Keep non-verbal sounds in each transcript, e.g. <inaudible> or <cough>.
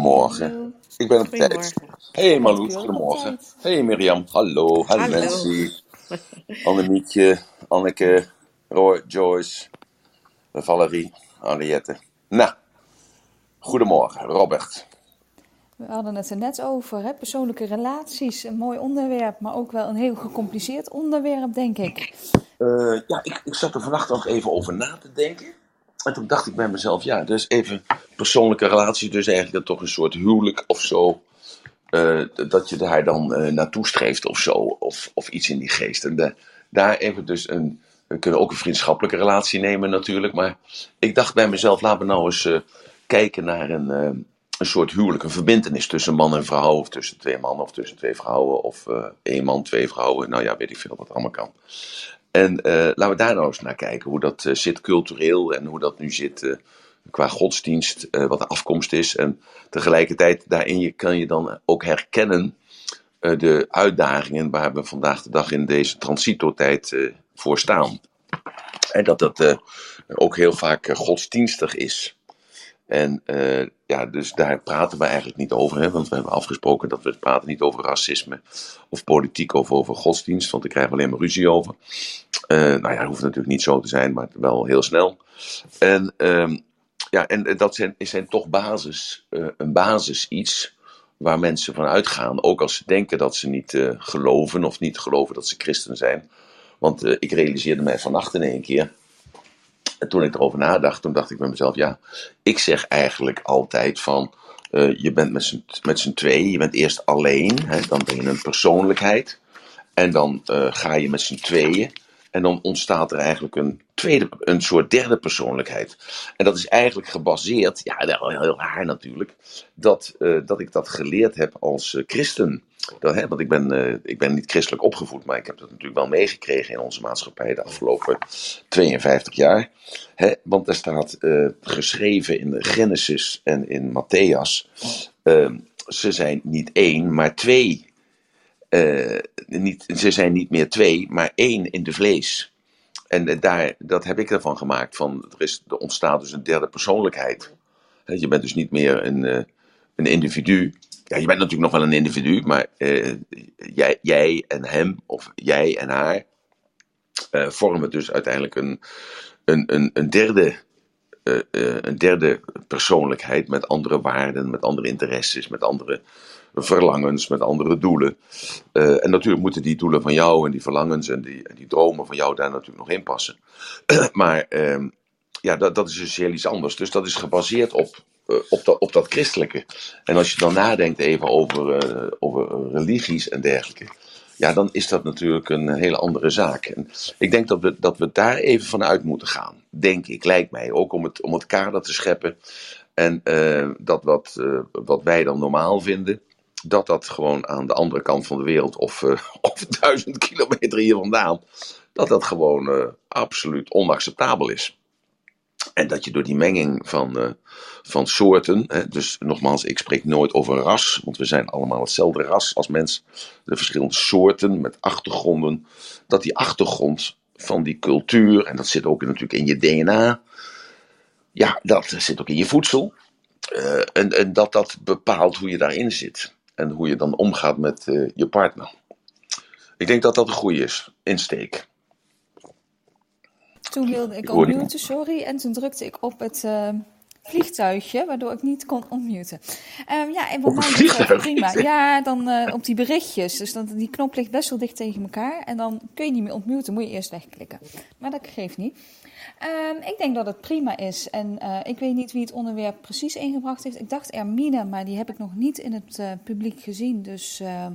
Morgen. Ik ben op tijd. Hey Marloes, goedemorgen. Hey Mirjam, hallo. Hallo Hallo. Nancy, <laughs> Annemiekje, Anneke, Roy, Joyce, Valerie, Henriette. Nou, goedemorgen Robert. We hadden het er net over, hè? persoonlijke relaties. Een mooi onderwerp, maar ook wel een heel gecompliceerd onderwerp, denk ik. Eh, ja, ik, ik zat er vannacht nog even over na te denken. En toen dacht ik bij mezelf, ja, dus even persoonlijke relaties, dus eigenlijk dat toch een soort huwelijk of zo. eh, dat je daar dan eh, naartoe streeft of zo, of, of iets in die geest. En de- daar even dus een, we kunnen ook een vriendschappelijke relatie nemen natuurlijk, maar ik dacht bij mezelf, laten we nou eens eh, kijken naar een, eh, een soort huwelijk, een verbintenis tussen man en vrouw, of tussen twee mannen, of tussen twee vrouwen, of eh één man, twee vrouwen, nou ja, weet ik veel wat allemaal kan. En eh, laten we daar nou eens naar kijken, hoe dat eh, zit cultureel en hoe dat nu zit eh, qua godsdienst, wat de afkomst is. En tegelijkertijd daarin je, kan je dan ook herkennen de uitdagingen waar we vandaag de dag in deze transitotijd voor staan. En dat dat ook heel vaak godsdienstig is. En ja, dus daar praten we eigenlijk niet over. Hè? Want we hebben afgesproken dat we praten niet over racisme of politiek of over godsdienst. Want daar krijgen we alleen maar ruzie over. Eh, nou ja, dat hoeft natuurlijk niet zo te zijn, maar wel heel snel. En, ehm, ja, en en dat zijn, zijn toch basis, eh, een basis iets waar mensen van uitgaan. Ook als ze denken dat ze niet eh, geloven of niet geloven dat ze christen zijn. Want eh, ik realiseerde mij vannacht in één keer. En toen ik erover nadacht, toen dacht ik bij mezelf, ja, ik zeg eigenlijk altijd van, eh, je bent met z'n, tweeën, je bent eerst alleen, hè, dan ben je een persoonlijkheid. En dan eh, ga je met z'n tweeën. En dan ontstaat er eigenlijk een, tweede, een soort derde persoonlijkheid. En dat is eigenlijk gebaseerd, ja, heel, heel raar natuurlijk, dat, eh, dat ik dat geleerd heb als eh, christen. Dat, hè, want ik ben, eh, ik ben niet christelijk opgevoed, maar ik heb dat natuurlijk wel meegekregen in onze maatschappij de afgelopen 52 jaar. Hè, want er staat geschreven in de Genesis en in Matthäus, ze zijn niet één, maar twee eh, niet, ze zijn niet meer twee, maar één in de vlees. En eh, daar, dat heb ik ervan gemaakt. Van, er, is, er ontstaat dus een derde persoonlijkheid. Je bent dus niet meer een, eh, een individu. Ja, je bent natuurlijk nog wel een individu, maar eh, jij, jij en hem, of jij en haar, vormen dus uiteindelijk een, een, een, een, derde, een derde persoonlijkheid met andere waarden, met andere interesses, met andere verlangens, met andere doelen. Eh, en natuurlijk moeten die doelen van jou en die verlangens en die, en die dromen van jou daar natuurlijk nog in passen. <clears throat> maar ehm, ja, dat, dat is dus heel iets anders. Dus dat is gebaseerd op, eh, op, dat, op dat christelijke. En als je dan nadenkt even over, eh, over religies en dergelijke. Ja, dan is dat natuurlijk een hele andere zaak. En ik denk dat we, dat we daar even vanuit moeten gaan. Denk ik, lijkt mij. Ook om het, om het kader te scheppen. En dat wat, wat wij dan normaal vinden, dat dat gewoon aan de andere kant van de wereld, of, eh, <laughs> of duizend kilometer hier vandaan, dat dat gewoon eh, absoluut onacceptabel is. En dat je door die menging van, eh, van soorten, hè, dus nogmaals, ik spreek nooit over ras, want we zijn allemaal hetzelfde ras als mens. De verschillende soorten met achtergronden, dat die achtergrond van die cultuur, en dat zit ook natuurlijk in je DNA, ja, dat zit ook in je voedsel. En, en dat dat bepaalt hoe je daarin zit. En hoe je dan omgaat met eh, je partner. Ik denk dat dat een goede is, insteek. Toen wilde ik Ik unmuten, sorry. En toen drukte ik op het eh, vliegtuigje, waardoor ik niet kon unmuten. Ehm, ja, en wat mij een betreft vliegtuig? prima. <laughs> Ja, dan eh, op die berichtjes. Dus dan, die knop ligt best wel dicht tegen elkaar. En dan kun je niet meer ontmuten, moet je eerst wegklikken. Maar dat geeft niet. Ehm, ik denk dat het prima is. En eh, ik weet niet wie het onderwerp precies ingebracht heeft. Ik dacht Ermine, maar die heb ik nog niet in het eh, publiek gezien. Dus eh,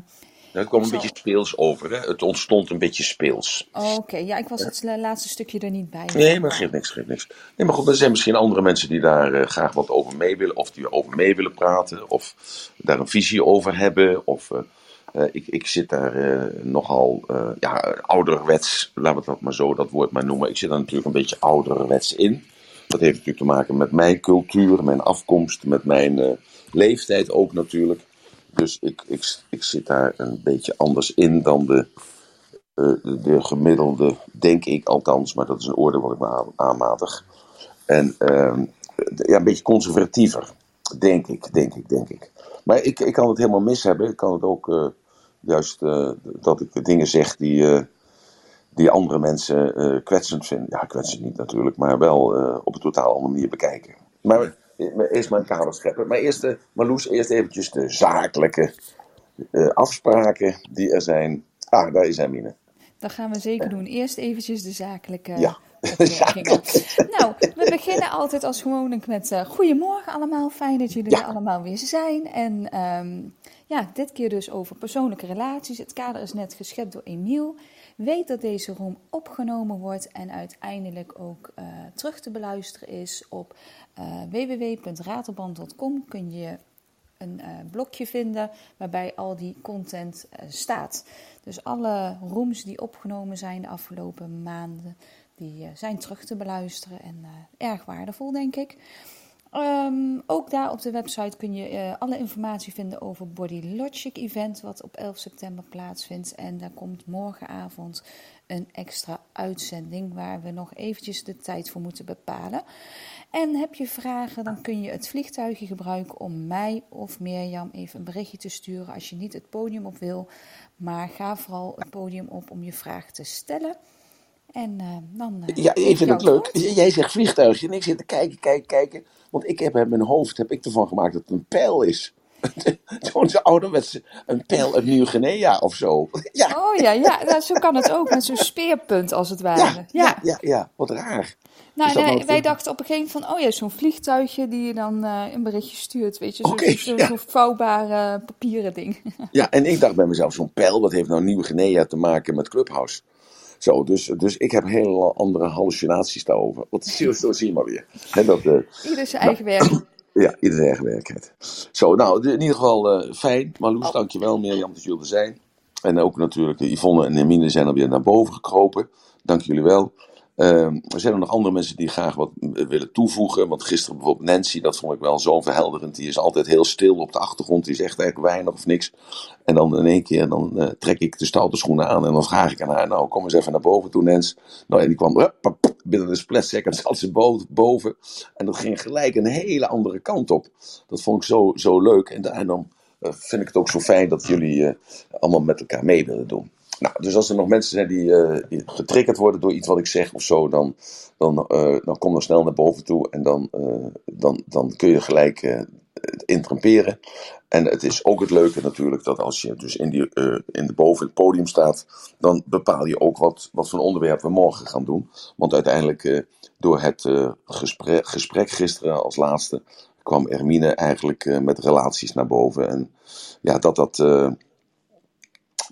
Het kwam een beetje speels over. Hè? Het ontstond een beetje speels. oké. Ja, ik was het la- laatste stukje er niet bij. Nee, maar geeft niks, geeft niks. Nee, maar goed, er zijn misschien andere mensen die daar eh, graag wat over mee willen. Of die over mee willen praten. Of daar een visie over hebben. Of eh, eh, ik, ik zit daar eh, nogal eh, ja, ouderwets, laten we dat maar zo dat woord maar noemen. Ik zit daar natuurlijk een beetje ouderwets in. Dat heeft natuurlijk te maken met mijn cultuur, mijn afkomst, met mijn eh, leeftijd ook natuurlijk. Dus ik, ik, ik zit daar een beetje anders in dan de, eh, de, de gemiddelde, denk ik althans, maar dat is een oordeel wat ik me aan- aanmatig. En ehm, ja, een beetje conservatiever. Denk ik, denk ik, denk ik. Maar ik, ik kan het helemaal mis hebben. Ik kan het ook juist uh, dat ik dingen zeg die, uh, die andere mensen kwetsend vinden. Ja, kwetsend niet natuurlijk, maar wel op een totaal andere manier bekijken. Maar eerst mijn kader scheppen. Maar eerst, Marloes, eerst eventjes de zakelijke afspraken die er zijn. Ah, daar is Hermine. Dat gaan we zeker doen. Eerst eventjes de zakelijke ja. <laughs> nou, we beginnen altijd als gewoonlijk met uh, goedemorgen allemaal. Fijn dat jullie er allemaal weer zijn. En um, ja, dit keer dus over persoonlijke relaties. Het kader is net geschept door Emiel. Weet dat deze room opgenomen wordt en uiteindelijk ook uh, terug te beluisteren is op uh, www.ratelband.com. Kun je een blokje vinden waarbij al die content staat. Dus alle rooms die opgenomen zijn de afgelopen maanden, die uh, zijn terug te beluisteren en uh, erg waardevol, denk ik. Um, ook daar op de website kun je uh, alle informatie vinden over Body Logic Event, wat op 11 september plaatsvindt. En daar komt morgenavond een extra uitzending waar we nog eventjes de tijd voor moeten bepalen. En heb je vragen, dan kun je het vliegtuigje gebruiken om mij of Mirjam even een berichtje te sturen als je niet het podium op wil. Maar ga vooral het podium op om je vraag te stellen. En uh, dan. Uh, ja, ik vind het leuk. Jij zegt vliegtuigje en ik zit te kijken, kijken, kijken. Want ik heb in mijn hoofd heb ik ervan gemaakt dat het een pijl is. <laughs> Zo'n ouderwetse een pijl uit Nieuw-Guinea of zo. <laughs> Ja. Oh ja, ja nou, zo kan het ook, met zo'n speerpunt als het ware. Ja, ja, ja, ja. wat raar. Nou, nee, wij dachten op een gegeven moment van, oh ja, zo'n vliegtuigje die je dan uh, een berichtje stuurt, weet je, zo'n okay, zo, ja. zo vouwbare papieren ding. Ja, en ik dacht bij mezelf, zo'n pijl, wat heeft nou Nieuw-Guinea te maken met Clubhouse? Zo, dus, dus ik heb hele andere hallucinaties daarover. Wat zie je maar weer. Dat, uh, ieder zijn eigen nou, werk. <clears throat> Ja, ieder zijn eigen werkheid. Zo, nou, in ieder geval uh, fijn. Marloes, oh. dankjewel. Mirjam dat jullie er zijn. En ook natuurlijk Yvonne en Hermine zijn alweer naar boven gekropen. Dank jullie wel. Uh, er zijn nog andere mensen die graag wat willen toevoegen. Want gisteren bijvoorbeeld Nancy, dat vond ik wel zo verhelderend. Die is altijd heel stil op de achtergrond. Die zegt eigenlijk weinig of niks. En dan in één keer dan, uh, trek ik de stoute schoenen aan. En dan vraag ik aan haar, nou kom eens even naar boven toe Nens. Nou en die kwam binnen de split second <laughs> zat ze boven. En dat ging gelijk een hele andere kant op. Dat vond ik zo, zo leuk. En, dan eh, vind ik het ook zo fijn dat jullie eh, allemaal met elkaar mee willen doen. Nou, dus als er nog mensen zijn die, uh, getriggerd worden door iets wat ik zeg of zo, dan, dan, uh, dan kom dan snel naar boven toe en dan, uh, dan, dan kun je gelijk uh, En het is ook het leuke natuurlijk dat als je dus in, die, in de boven het podium staat, dan bepaal je ook wat, wat voor onderwerp we morgen gaan doen. Want uiteindelijk door het gesprek, gesprek gisteren als laatste kwam Ermine eigenlijk met relaties naar boven. En ja, dat dat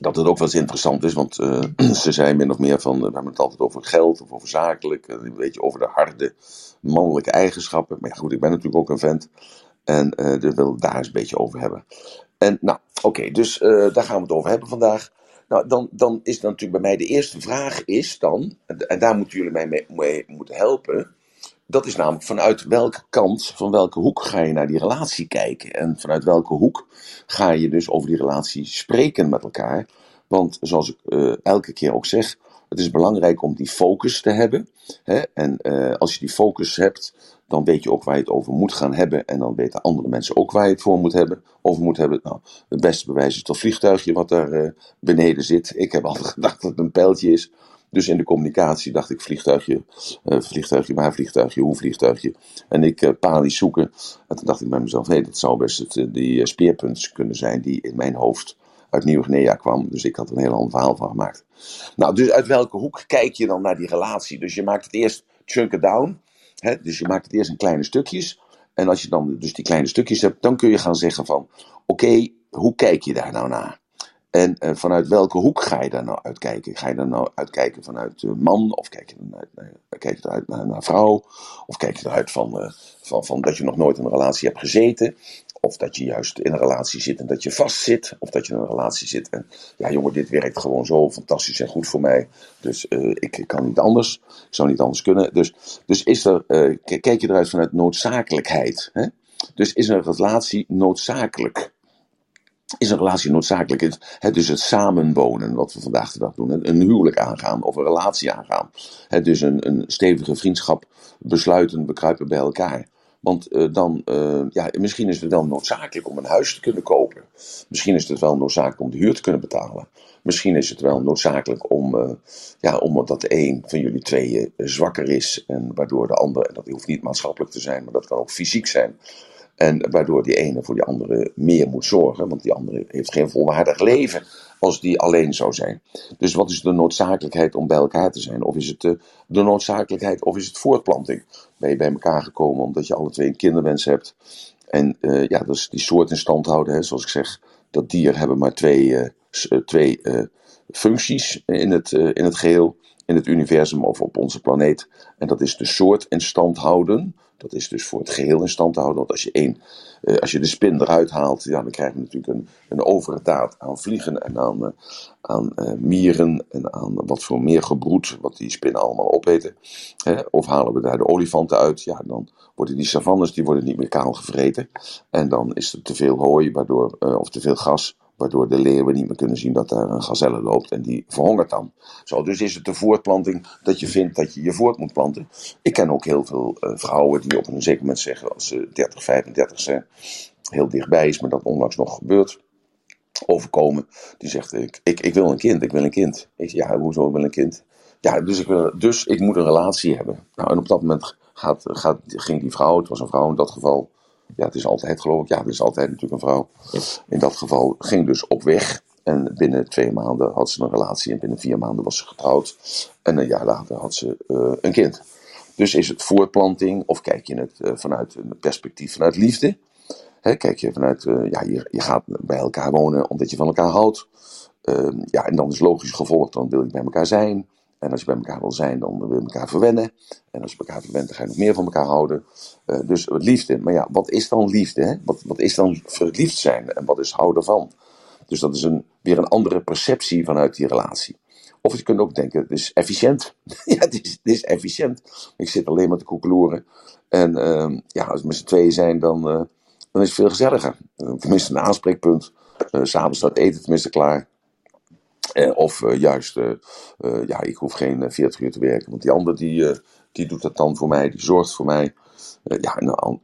dat het ook wel eens interessant is, want uh, <clears throat> ze zijn min of meer van, we hebben het altijd over geld of over zakelijk, een beetje over de harde mannelijke eigenschappen. Maar ja, goed, ik ben natuurlijk ook een vent en uh, dus wil daar eens een beetje over hebben. En nou, oké, dus daar gaan we het over hebben vandaag. Nou, dan, dan is dan natuurlijk bij mij de eerste vraag is dan, en daar moeten jullie mij mee, mee moeten helpen, dat is namelijk vanuit welke kant, van welke hoek ga je naar die relatie kijken. En vanuit welke hoek ga je dus over die relatie spreken met elkaar. Want zoals ik uh, elke keer ook zeg, het is belangrijk om die focus te hebben. Hè? En uh, als je die focus hebt, dan weet je ook waar je het over moet gaan hebben. En dan weten andere mensen ook waar je het voor moet hebben, over moet hebben. Nou, het beste bewijs is dat vliegtuigje wat daar uh, beneden zit. Ik heb altijd <laughs> gedacht dat het een pijltje is. Dus in de communicatie dacht ik vliegtuigje, uh, vliegtuigje, waar vliegtuigje, hoe vliegtuigje. En ik uh, panisch zoeken. En toen dacht ik bij mezelf, hé, hey, dat zou best uh, die speerpunt kunnen zijn die in mijn hoofd uit Nieuw-Guinea kwam. Dus ik had een heel ander verhaal van gemaakt. Nou, dus uit welke hoek kijk je dan naar die relatie? Dus je maakt het eerst chunken down. Hè? Dus je maakt het eerst in kleine stukjes. En als je dan dus die kleine stukjes hebt, dan kun je gaan zeggen van, oké, hoe kijk je daar nou naar? En uh, vanuit welke hoek ga je daar nou uitkijken? Ga je daar nou uitkijken vanuit uh, man? Of kijk je eruit, uh, kijk je eruit naar, naar, vrouw? Of kijk je eruit van, van, van dat je nog nooit in een relatie hebt gezeten? Of dat je juist in een relatie zit en dat je vast zit. Of dat je in een relatie zit en ja jongen, dit werkt gewoon zo fantastisch en goed voor mij. Dus ik kan niet anders. Ik zou niet anders kunnen. Dus, dus is er, kijk je eruit vanuit noodzakelijkheid. Hè? Dus is een relatie noodzakelijk? Is een relatie noodzakelijk. Het, dus het samenwonen, wat we vandaag de dag doen. Een huwelijk aangaan of een relatie aangaan. Het dus een, een stevige vriendschap besluiten, bekruipen bij elkaar. Want uh, dan, uh, ja, misschien is het wel noodzakelijk om een huis te kunnen kopen. Misschien is het wel noodzakelijk om de huur te kunnen betalen. Misschien is het wel noodzakelijk om, uh, ja, omdat de een van jullie tweeën zwakker is. En waardoor de ander, en dat hoeft niet maatschappelijk te zijn, maar dat kan ook fysiek zijn. En waardoor die ene voor die andere meer moet zorgen. Want die andere heeft geen volwaardig leven als die alleen zou zijn. Dus wat is de noodzakelijkheid om bij elkaar te zijn? Of is het de, de noodzakelijkheid of is het voortplanting? Ben je bij elkaar gekomen omdat je alle twee een kinderwens hebt? En uh, ja, dus die soort in stand houden. Hè, zoals ik zeg, dat dier hebben maar twee, uh, twee functies in het, in het geheel. In het universum of op onze planeet. En dat is de soort in stand houden. Dat is dus voor het geheel in stand te houden. Want als je, één, uh, als je de spin eruit haalt, ja, dan krijg je natuurlijk een, een overdaad aan vliegen en aan, aan uh, mieren en aan wat voor meer gebroed, wat die spinnen allemaal opeten. Hè? Of halen we daar de olifanten uit, ja, dan worden die savannes die worden niet meer kaal gevreten. En dan is er te veel hooi, waardoor, of te veel gas, waardoor de leeuwen niet meer kunnen zien dat daar een gazelle loopt en die verhongert dan. Zo, dus is het de voortplanting dat je vindt dat je je voort moet planten. Ik ken ook heel veel uh, vrouwen die op een zeker moment zeggen als ze 30, 35 zijn, heel dichtbij is, maar dat onlangs nog gebeurt, overkomen. Die zegt, ik, ik, ik wil een kind, ik wil een kind. Ik zeg, ja, hoezo wil een kind? Ja, dus ik, wil, dus ik moet een relatie hebben. Nou, en op dat moment gaat, gaat, ging die vrouw, het was een vrouw in dat geval, ja, het is altijd geloof ik. Ja, het is altijd natuurlijk een vrouw. In dat geval ging dus op weg. En binnen twee maanden had ze een relatie. En binnen vier maanden was ze getrouwd. En een jaar later had ze uh, een kind. Dus is het voortplanting of kijk je het uh, vanuit een perspectief vanuit liefde? Hè, kijk je vanuit, uh, ja, je, je gaat bij elkaar wonen omdat je van elkaar houdt. Ehm, ja, en dan is logisch gevolg, dan wil je bij elkaar zijn. En als je bij elkaar wil zijn, dan wil je elkaar verwennen. En als je elkaar verwent, dan ga je nog meer van elkaar houden. Uh, dus liefde. Maar ja, wat is dan liefde? Hè? Wat, wat is dan verliefd zijn? En wat is houden van? Dus dat is een, weer een andere perceptie vanuit die relatie. Of je kunt ook denken, het is efficiënt. <laughs> ja, het is, het is efficiënt. Ik zit alleen maar te koekeloeren. En uh, ja, als we met z'n tweeën zijn, dan, uh, dan is het veel gezelliger. tenminste, een aanspreekpunt. S'avonds staat eten tenminste klaar. Uh, of uh, juist, uh, ja, ik hoef geen 40 uur te werken, want die ander die, die doet dat dan voor mij, die zorgt voor mij. ja,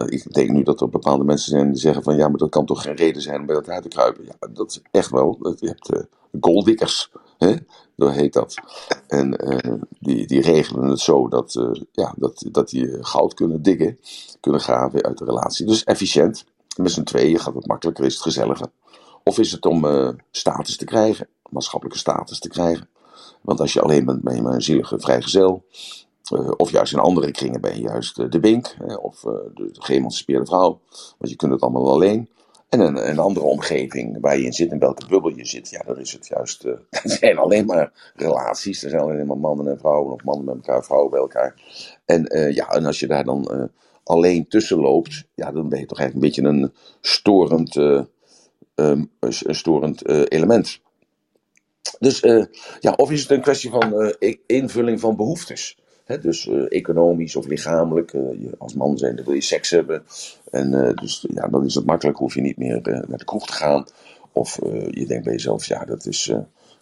ik denk nu dat er bepaalde mensen zijn die zeggen van ja, maar dat kan toch geen reden zijn om bij elkaar te kruipen. Ja, dat is echt wel. Je hebt golddikkers, hè? dat heet dat. En die, die regelen het zo dat, ja, dat, dat die goud kunnen diggen, kunnen graven uit de relatie. Dus efficiënt. Met z'n tweeën gaat het makkelijker, is het gezelliger. Of is het om status te krijgen? Maatschappelijke status te krijgen. Want als je alleen bent, ben je maar een zielige vrijgezel. Uh, of juist in andere kringen ben je juist uh, de bink. Of uh, de, de geëmancipeerde vrouw. Want je kunt het allemaal alleen. En een, een, andere omgeving waar je in zit, in welke bubbel je zit. Ja, dan is het juist. <laughs> er zijn alleen maar relaties. Er zijn alleen maar mannen en vrouwen. Of mannen met elkaar, vrouwen bij elkaar. En ja, en als je daar dan alleen tussen loopt. Ja, dan ben je toch eigenlijk een beetje een storend, um, een storend element. Dus uh, ja, of is het een kwestie van uh, invulling van behoeftes? He, dus uh, economisch of lichamelijk. Je, als man zijn, dan wil je seks hebben. En dus ja, dan is het makkelijk, hoef je niet meer naar de kroeg te gaan. Of je denkt bij jezelf, ja, dat, is,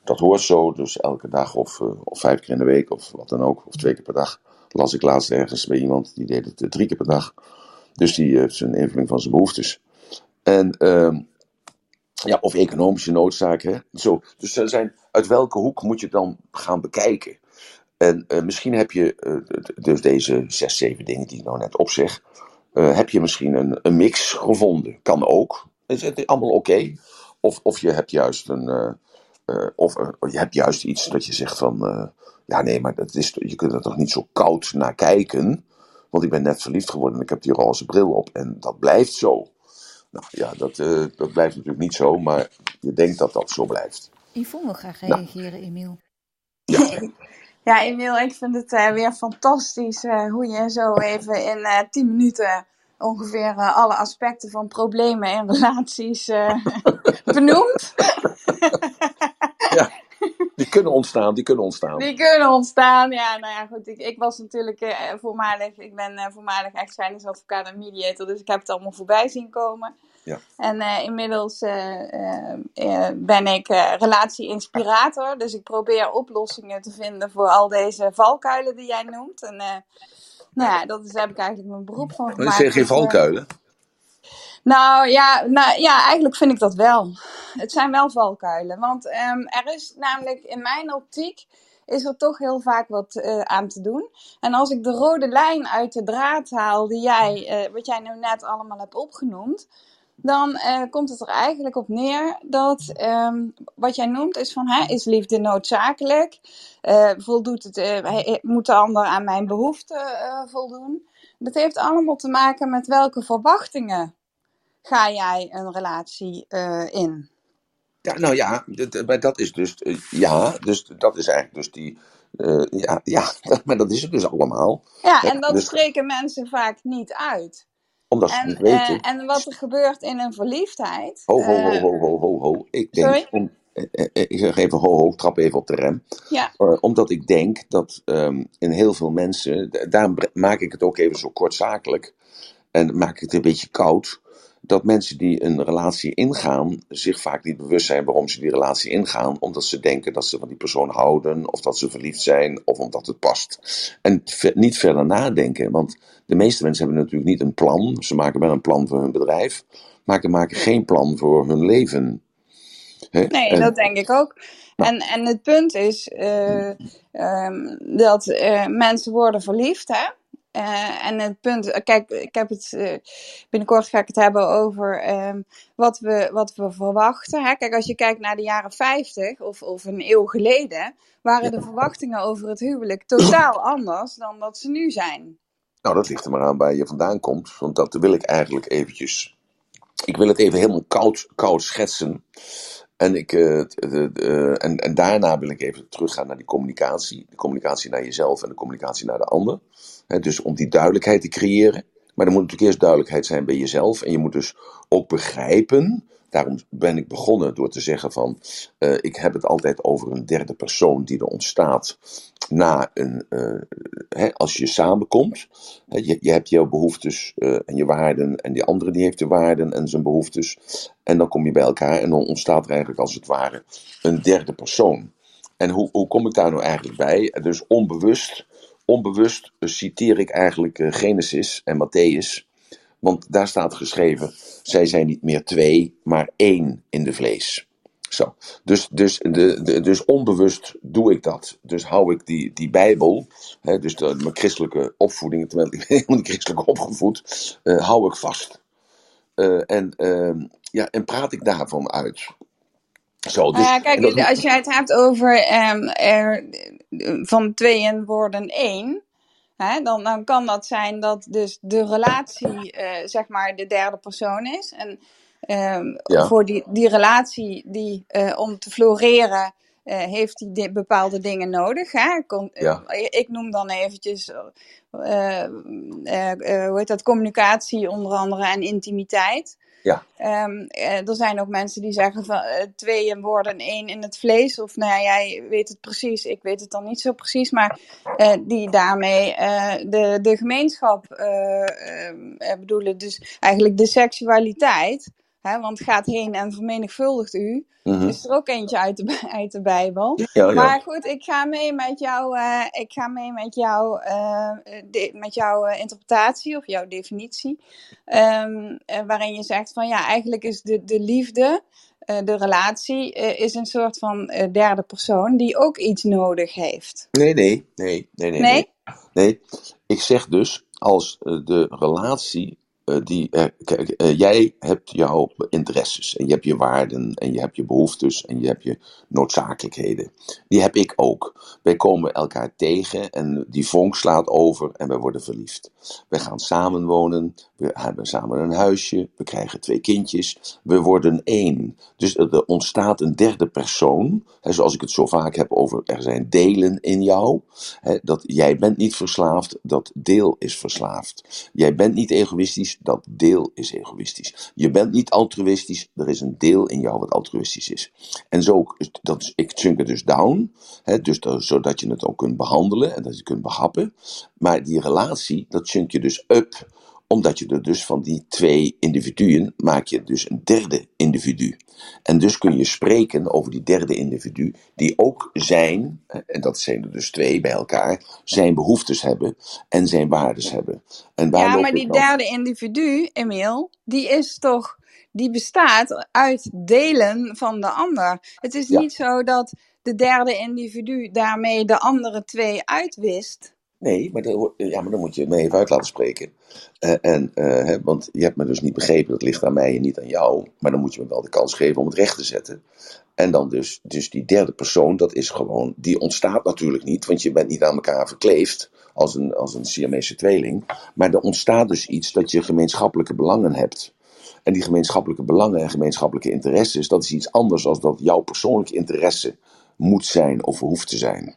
dat hoort zo. Dus elke dag of, of vijf keer in de week of wat dan ook. Of twee keer per dag. Las ik laatst ergens bij iemand, die deed het drie keer per dag. Dus die heeft een invulling van zijn behoeftes. En ehm, ja, of economische noodzaken. Zo. Dus er zijn, uit welke hoek moet je dan gaan bekijken? En uh, misschien heb je, uh, dus deze zes, zeven dingen die ik nou net opzeg, uh, heb je misschien een, een, mix gevonden. Kan ook. Is het allemaal oké? Of, of je hebt juist een, of je hebt juist iets dat je zegt van, ja nee, maar dat is, je kunt er toch niet zo koud naar kijken. Want ik ben net verliefd geworden en ik heb die roze bril op en dat blijft zo. Nou ja, dat, uh, dat blijft natuurlijk niet zo, maar je denkt dat dat zo blijft. Yvonne wil graag reageren, nou. Emiel. Ja. <laughs> ja, Emiel, ik vind het uh, weer fantastisch uh, hoe je zo even in 10 minuten ongeveer alle aspecten van problemen en relaties <laughs> benoemt. ja. <laughs> Die kunnen ontstaan, die kunnen ontstaan. Die kunnen ontstaan, ja. Nou ja, goed. Ik, ik was natuurlijk uh, voormalig, ik ben uh, voormalig echtscheidingsadvocaat en mediator, dus ik heb het allemaal voorbij zien komen. Ja. En uh, inmiddels ben ik relatie-inspirator, dus ik probeer oplossingen te vinden voor al deze valkuilen die jij noemt. En nou ja, dat is, daar heb ik eigenlijk mijn beroep van Maar gemaakt. dat zijn geen Dus, eh, valkuilen. Nou ja, nou ja, eigenlijk vind ik dat wel. Het zijn wel valkuilen. Want ehm, er is namelijk in mijn optiek is er toch heel vaak wat eh, aan te doen. En als ik de rode lijn uit de draad haal, die jij, eh, wat jij nu net allemaal hebt opgenoemd, dan eh, komt het er eigenlijk op neer dat ehm, wat jij noemt is van, hè, is liefde noodzakelijk? Voldoet het, moet de ander aan mijn behoeften eh, voldoen? Dat heeft allemaal te maken met welke verwachtingen ga jij een relatie eh, in. Ja, nou ja, dat, maar dat is dus, eh, ja, dus dat is eigenlijk dus die, eh, ja, ja, <laughs> maar dat is het dus allemaal. Ja, en dat dus- spreken mensen vaak niet uit. Omdat ze het En, niet weten. eh, en wat er gebeurt in een verliefdheid. Ho, ho, ho, eh, ho, ho, ho, ho. Ik denk, Sorry? om, eh, eh, eh, ik zeg even ho, ho, trap even op de rem. Ja, Eh, omdat ik denk dat ehm, in heel veel mensen, da- daarom maak ik het ook even zo kortzakelijk en maak ik het een beetje koud, dat mensen die een relatie ingaan zich vaak niet bewust zijn waarom ze die relatie ingaan, omdat ze denken dat ze van die persoon houden, of dat ze verliefd zijn, of omdat het past. En niet verder nadenken, want de meeste mensen hebben natuurlijk niet een plan, ze maken wel een plan voor hun bedrijf, maar ze maken geen plan voor hun leven. Nee, En- dat denk ik ook. Nou. En, en het punt is eh, ehm, dat eh, mensen worden verliefd, hè. Eh, en het punt, kijk, ik heb het, eh, binnenkort ga ik het hebben over ehm, wat, we, wat we verwachten. Hè? Kijk, als je kijkt naar de jaren 50 of, of een eeuw geleden, waren de verwachtingen over het huwelijk totaal <clears throat> anders dan dat ze nu zijn. Nou, dat ligt er maar aan waar je vandaan komt. Want dat wil ik eigenlijk eventjes. Ik wil het even helemaal koud, koud schetsen. En, ik, eh, de- de- en, daarna wil ik even teruggaan naar die communicatie. De communicatie naar jezelf en de communicatie naar de ander. Dus om die duidelijkheid te creëren. Maar er moet natuurlijk eerst duidelijkheid zijn bij jezelf. En je moet dus ook begrijpen. Daarom ben ik begonnen door te zeggen van. eh, ik heb het altijd over een derde persoon die er ontstaat na een. eh, hè, als je samenkomt. Hè, Je, je hebt jouw behoeftes eh, en je waarden. En die andere die heeft de waarden en zijn behoeftes. En dan kom je bij elkaar en dan ontstaat er eigenlijk als het ware een derde persoon. En hoe, hoe kom ik daar nou eigenlijk bij? Dus onbewust, onbewust citeer ik eigenlijk Genesis en Matthäus. Want daar staat geschreven, zij zijn niet meer twee, maar één in de vlees. Zo. Dus, dus, de, de, dus onbewust doe ik dat. Dus hou ik die, die Bijbel, hè, dus de, mijn christelijke opvoeding, terwijl ik <laughs> helemaal niet christelijk opgevoed, eh, hou ik vast. Eh, en, ehm, ja, en praat ik daarvan uit. Zo, dus, Nou kijk, dat- als jij het hebt over ehm, er, van tweeën worden één, hè, dan, dan kan dat zijn dat dus de relatie, eh, zeg maar, de derde persoon is. En ehm, Ja. voor die, die relatie, die, eh, om te floreren, eh, heeft die di- bepaalde dingen nodig. Hè? Ja. ik noem dan eventjes, hoe heet dat, communicatie onder andere en intimiteit. Ja. Ehm, eh, er zijn ook mensen die zeggen van eh, tweeën worden één in het vlees. Of nou ja, jij weet het precies, ik weet het dan niet zo precies. Maar eh, die daarmee de, de gemeenschap eh, ehm, eh, bedoelen. Dus eigenlijk de seksualiteit. Want gaat heen en vermenigvuldigt u. Mhm. Is er ook eentje uit de, Bij- <laughs> uit de Bijbel. ja, ja. Maar goed, ik ga mee met jou, eh, ik ga mee met jou, eh, de- met jouw eh, interpretatie of jouw definitie. Ehm, eh, waarin je zegt van ja, eigenlijk is de, de liefde, de relatie, is een soort van derde persoon die ook iets nodig heeft. Nee, nee, nee, nee, nee. Nee? Nee, ik zeg dus, als de relatie, die, eh, kijk, eh, jij hebt jouw interesses en je hebt je waarden en je hebt je behoeftes en je hebt je noodzakelijkheden. Die heb ik ook. Wij komen elkaar tegen en die vonk slaat over en wij worden verliefd. We gaan samenwonen, we hebben samen een huisje, we krijgen twee kindjes, we worden één. Dus er ontstaat een derde persoon, hè, zoals ik het zo vaak heb over er zijn delen in jou. Hè, dat jij bent niet verslaafd, dat deel is verslaafd. Jij bent niet egoïstisch, dat deel is egoïstisch. Je bent niet altruïstisch, er is een deel in jou wat altruïstisch is. En zo, dat, ik chunk het dus down, hè, dus dat- zodat je het ook kunt behandelen en dat je het kunt behappen. Maar die relatie, dat chunk je dus up Omdat je er dus van die twee individuen maak je dus een derde individu. En dus kun je spreken over die derde individu, die ook zijn, en dat zijn er dus twee bij elkaar, zijn behoeftes hebben en zijn waardes hebben. En waar Ja, maar die dan? derde individu, Emiel, die is toch, die bestaat uit delen van de ander. Het is Ja. niet zo dat de derde individu daarmee de andere twee uitwist. Nee, maar, dan, ja, maar dan moet je me even uit laten spreken. Eh, en, eh, hè, want je hebt me dus niet begrepen, dat ligt aan mij en niet aan jou. Maar dan moet je me wel de kans geven om het recht te zetten. En dan dus, dus die derde persoon, dat is gewoon, die ontstaat natuurlijk niet, want je bent niet aan elkaar verkleefd als een, als een Siamese tweeling. Maar er ontstaat dus iets dat je gemeenschappelijke belangen hebt. En die gemeenschappelijke belangen en gemeenschappelijke interesses, dat is iets anders dan dat jouw persoonlijke interesse moet zijn of hoeft te zijn.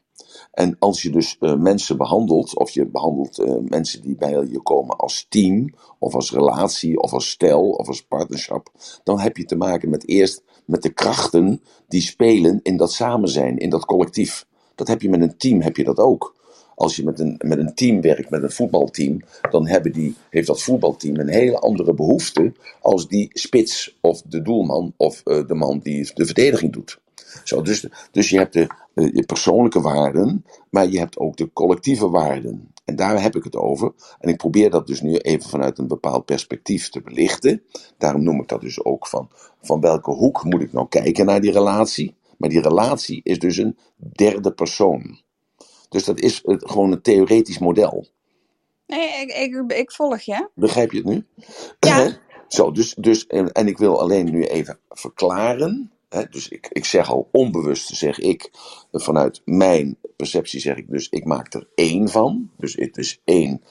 En als je dus eh, mensen behandelt, of je behandelt eh, mensen die bij je komen als team, of als relatie, of als stel, of als partnerschap, dan heb je te maken met eerst met de krachten die spelen in dat samen zijn, in dat collectief. Dat heb je met een team, heb je dat ook. Als je met een, met een team werkt, met een voetbalteam, dan hebben die, heeft dat voetbalteam een hele andere behoefte als die spits of de doelman of eh, de man die de verdediging doet. Zo, dus, dus je hebt de, eh, je persoonlijke waarden, maar je hebt ook de collectieve waarden. En daar heb ik het over. En ik probeer dat dus nu even vanuit een bepaald perspectief te belichten. Daarom noem ik dat dus ook van, van welke hoek moet ik nou kijken naar die relatie. Maar die relatie is dus een derde persoon. Dus dat is eh, gewoon een theoretisch model. Nee, ik, ik, ik volg je. Begrijp je het nu? Ja. <clears throat> Zo, dus, dus en, en ik wil alleen nu even verklaren. Dus ik, ik zeg al onbewust, zeg ik, vanuit mijn perceptie zeg ik dus, ik maak er één van. Dus het is één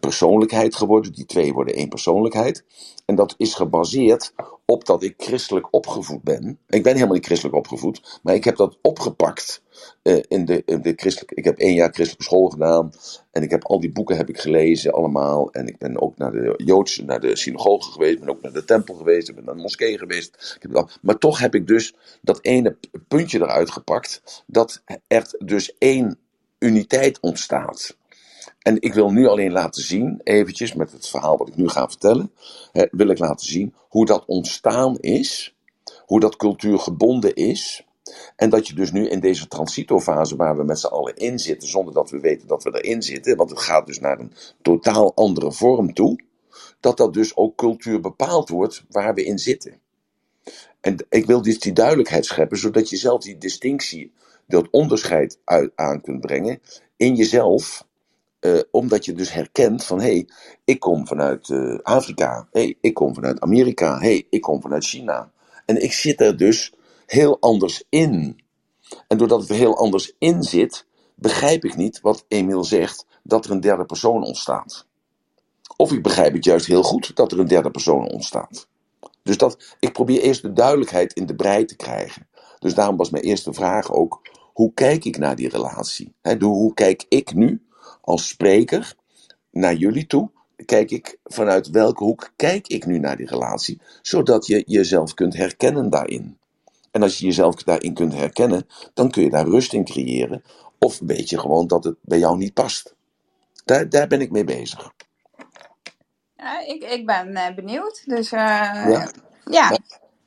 persoonlijkheid geworden. Die twee worden één persoonlijkheid. En dat is gebaseerd op dat ik christelijk opgevoed ben. Ik ben helemaal niet christelijk opgevoed, maar ik heb dat opgepakt eh, in, de, in de christelijke. Ik heb één jaar christelijke school gedaan en ik heb al die boeken heb ik gelezen allemaal. En ik ben ook naar de Joodse, naar de synagoge geweest, ben ook naar de tempel geweest, ik ben naar de moskee geweest. Ik heb dat, maar toch heb ik dus dat ene puntje eruit gepakt, dat er dus één uniteit ontstaat. En ik wil nu alleen laten zien, eventjes met het verhaal wat ik nu ga vertellen, wil ik laten zien hoe dat ontstaan is, hoe dat cultuurgebonden is. En dat je dus nu in deze transitofase waar we met z'n allen in zitten, zonder dat we weten dat we erin zitten, want het gaat dus naar een totaal andere vorm toe, dat dat dus ook cultuur bepaald wordt waar we in zitten. En ik wil dus die duidelijkheid scheppen, zodat je zelf die distinctie, dat onderscheid uit, aan kunt brengen in jezelf eh, omdat je dus herkent van hé, hey, ik kom vanuit eh, Afrika, hey, ik kom vanuit Amerika, hey, ik kom vanuit China. En ik zit er dus heel anders in. En doordat ik er heel anders in zit, begrijp ik niet wat Emiel zegt, dat er een derde persoon ontstaat. Of ik begrijp het juist heel goed dat er een derde persoon ontstaat. Dus dat, ik probeer eerst de duidelijkheid in de brei te krijgen. Dus daarom was mijn eerste vraag ook, hoe kijk ik naar die relatie? Hoe kijk ik nu als spreker naar jullie toe? Kijk ik vanuit welke hoek kijk ik nu naar die relatie? Zodat je jezelf kunt herkennen daarin. En als je jezelf daarin kunt herkennen, dan kun je daar rust in creëren. Of weet je gewoon dat het bij jou niet past. Daar, daar ben ik mee bezig. Ja, ik, ik ben eh, benieuwd. Dus eh, Ja. ja.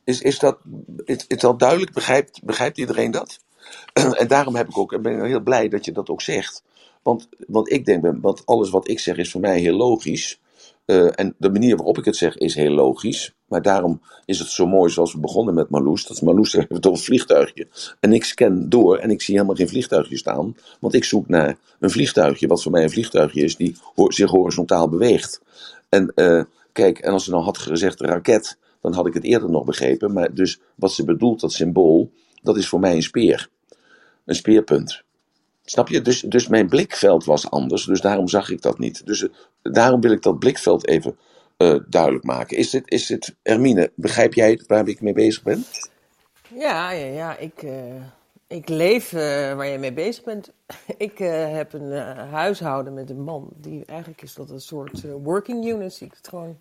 Is, is, dat, is, is dat duidelijk? Begrijpt, begrijpt iedereen dat? <clears throat> en daarom heb ik ook, ben ik heel blij dat je dat ook zegt. Want, want ik denk, want alles wat ik zeg is voor mij heel logisch. Eh, en de manier waarop ik het zeg is heel logisch. Maar daarom is het zo mooi zoals we begonnen met Marloes. Dat Marloes <laughs> heeft het over vliegtuigje. En ik scan door en ik zie helemaal geen vliegtuigje staan. Want ik zoek naar een vliegtuigje, wat voor mij een vliegtuigje is, die zich horizontaal beweegt. En eh, kijk, en als ze nou had gezegd raket, dan had ik het eerder nog begrepen. Maar dus wat ze bedoelt, dat symbool, dat is voor mij een speer. Een speerpunt. Snap je? Dus, dus mijn blikveld was anders, dus daarom zag ik dat niet. Dus eh, daarom wil ik dat blikveld even eh, duidelijk maken. Is dit, is dit, Hermine, begrijp jij waar ik mee bezig ben? Ja, ja, ja. Ik, eh, ik leef waar je mee bezig bent. <laughs> Ik heb een huishouden met een man. Die, eigenlijk is dat een soort working unit, zie ik het gewoon.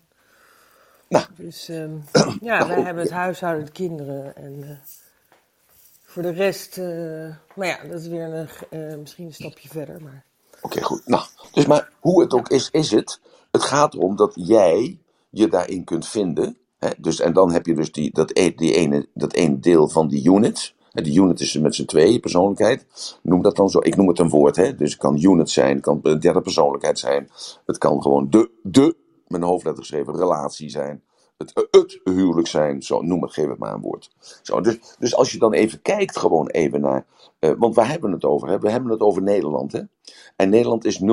Nou. Dus ehm, <clears throat> ja, wij hebben het huishouden, de kinderen en voor de rest... eh, maar ja, dat is weer een, eh, misschien een stapje verder. Maar Oké, goed. Nou, dus maar hoe het ook is, is het. Het gaat erom dat jij je daarin kunt vinden. Hè? Dus, en dan heb je dus die, dat, e- die ene, dat ene deel van die unit. Hè, Die unit is met z'n tweeën, persoonlijkheid. Noem dat dan zo. Ik noem het een woord. Hè? Dus het kan unit zijn, het kan een derde persoonlijkheid zijn. Het kan gewoon de, de, met een hoofdletter geschreven, relatie zijn. Het, huwelijk zijn, zo noem het, geef het maar een woord. Zo, dus, dus als je dan even kijkt, gewoon even naar. eh, want waar hebben we het over? Hè? We hebben het over Nederland. Hè? En Nederland is 0,2%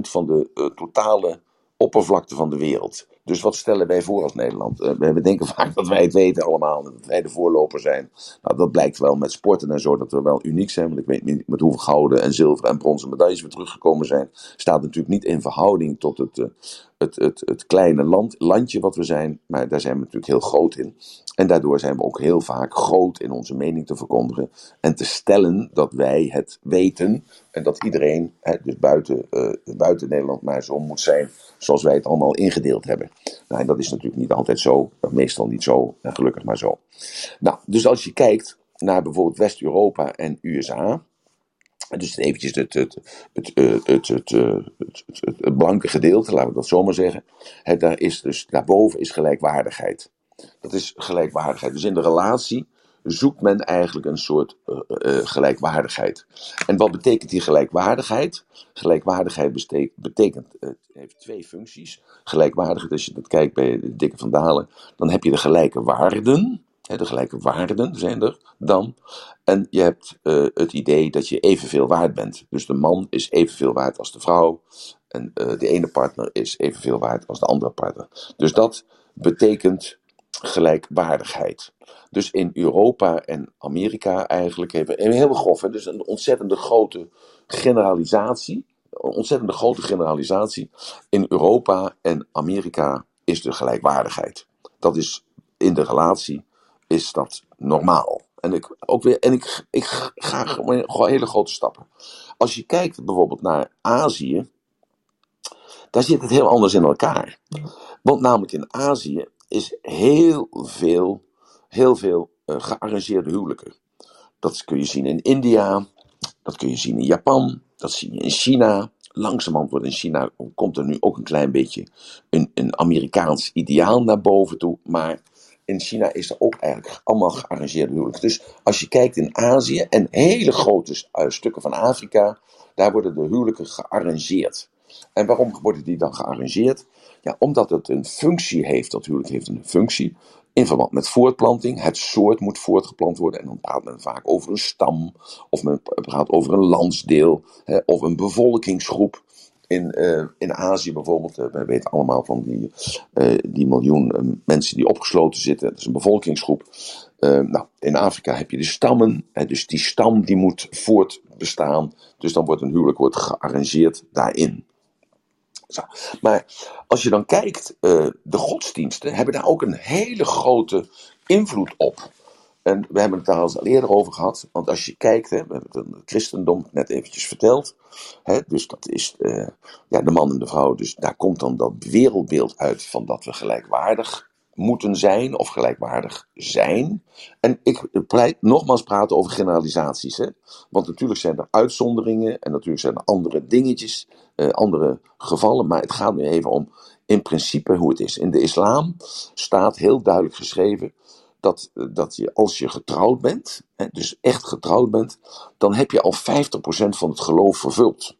van de eh, totale oppervlakte van de wereld. Dus wat stellen wij voor als Nederland? Eh, we denken <laughs> vaak dat wij het weten allemaal, dat wij de voorloper zijn. Nou, dat blijkt wel met sporten en zo, dat we wel uniek zijn. Want ik weet niet met hoeveel gouden en zilveren en bronzen medailles we teruggekomen zijn. Staat natuurlijk niet in verhouding tot het, het, het, het kleine land, landje wat we zijn. Maar daar zijn we natuurlijk heel groot in. En daardoor zijn we ook heel vaak groot in onze mening te verkondigen. En te stellen dat wij het weten. En dat iedereen, hè, dus buiten, eh, buiten Nederland, maar zo moet zijn zoals wij het allemaal ingedeeld hebben. Nou, en dat is natuurlijk niet altijd zo. Meestal niet zo. En gelukkig maar zo. Nou, dus als je kijkt naar bijvoorbeeld West-Europa en USA. Dus eventjes het, het, het, eh, het, het, eh, het, het, het blanke gedeelte, laten we dat zo maar zeggen. Hè, daar is dus, daarboven is gelijkwaardigheid. Dat is gelijkwaardigheid. Dus in de relatie zoekt men eigenlijk een soort eh, eh, gelijkwaardigheid. En wat betekent die gelijkwaardigheid? Gelijkwaardigheid betekent, eh, het heeft twee functies. Gelijkwaardigheid, als je dat kijkt bij de dikke van Dalen, dan heb je de gelijke waarden. De gelijke waarden zijn er dan. En je hebt eh, het idee dat je evenveel waard bent. Dus de man is evenveel waard als de vrouw. En eh, de ene partner is evenveel waard als de andere partner. Dus dat betekent gelijkwaardigheid. Dus in Europa en Amerika eigenlijk hebben heel grof, hè, dus een ontzettende grote generalisatie. Een ontzettende grote generalisatie. In Europa en Amerika is de gelijkwaardigheid. Dat is in de relatie is dat normaal. En ik, ook weer, en ik, ik ga gewoon hele grote stappen. Als je kijkt bijvoorbeeld naar Azië, daar zit het heel anders in elkaar. Want namelijk in Azië is heel veel, heel veel eh, gearrangeerde huwelijken. Dat kun je zien in India, dat kun je zien in Japan, dat zie je in China. Langzamerhand wordt in China, komt er nu ook een klein beetje een, een Amerikaans ideaal naar boven toe. Maar in China is er ook eigenlijk allemaal gearrangeerde huwelijken. Dus als je kijkt in Azië en hele grote eh, stukken van Afrika, daar worden de huwelijken gearrangeerd. En waarom worden die dan gearrangeerd? Ja, omdat het een functie heeft, dat huwelijk heeft een functie. In verband met voortplanting. Het soort moet voortgeplant worden. En dan praat men vaak over een stam. Of men praat over een landsdeel. Hè, of een bevolkingsgroep. In, eh, in Azië bijvoorbeeld, uh, weten allemaal van die, uh, die miljoen mensen die opgesloten zitten. Dat is een bevolkingsgroep. nou, in Afrika heb je de stammen. Hè, dus die stam die moet voortbestaan. Dus dan wordt een huwelijk wordt gearrangeerd daarin. Zo. Maar als je dan kijkt, de godsdiensten hebben daar ook een hele grote invloed op. En we hebben het daar al eerder over gehad. Want als je kijkt, hè, we hebben het christendom net eventjes verteld. Hè, dus dat is uh, ja, de man en de vrouw. Dus daar komt dan dat wereldbeeld uit van dat we gelijkwaardig moeten zijn of gelijkwaardig zijn. En ik pleit nogmaals praten over generalisaties. Hè? Want natuurlijk zijn er uitzonderingen en natuurlijk zijn er andere dingetjes, uh, andere gevallen. Maar het gaat nu even om in principe hoe het is. In de islam staat heel duidelijk geschreven dat, dat je als je getrouwd bent, hè, dus echt getrouwd bent, dan heb je al 50% van het geloof vervuld.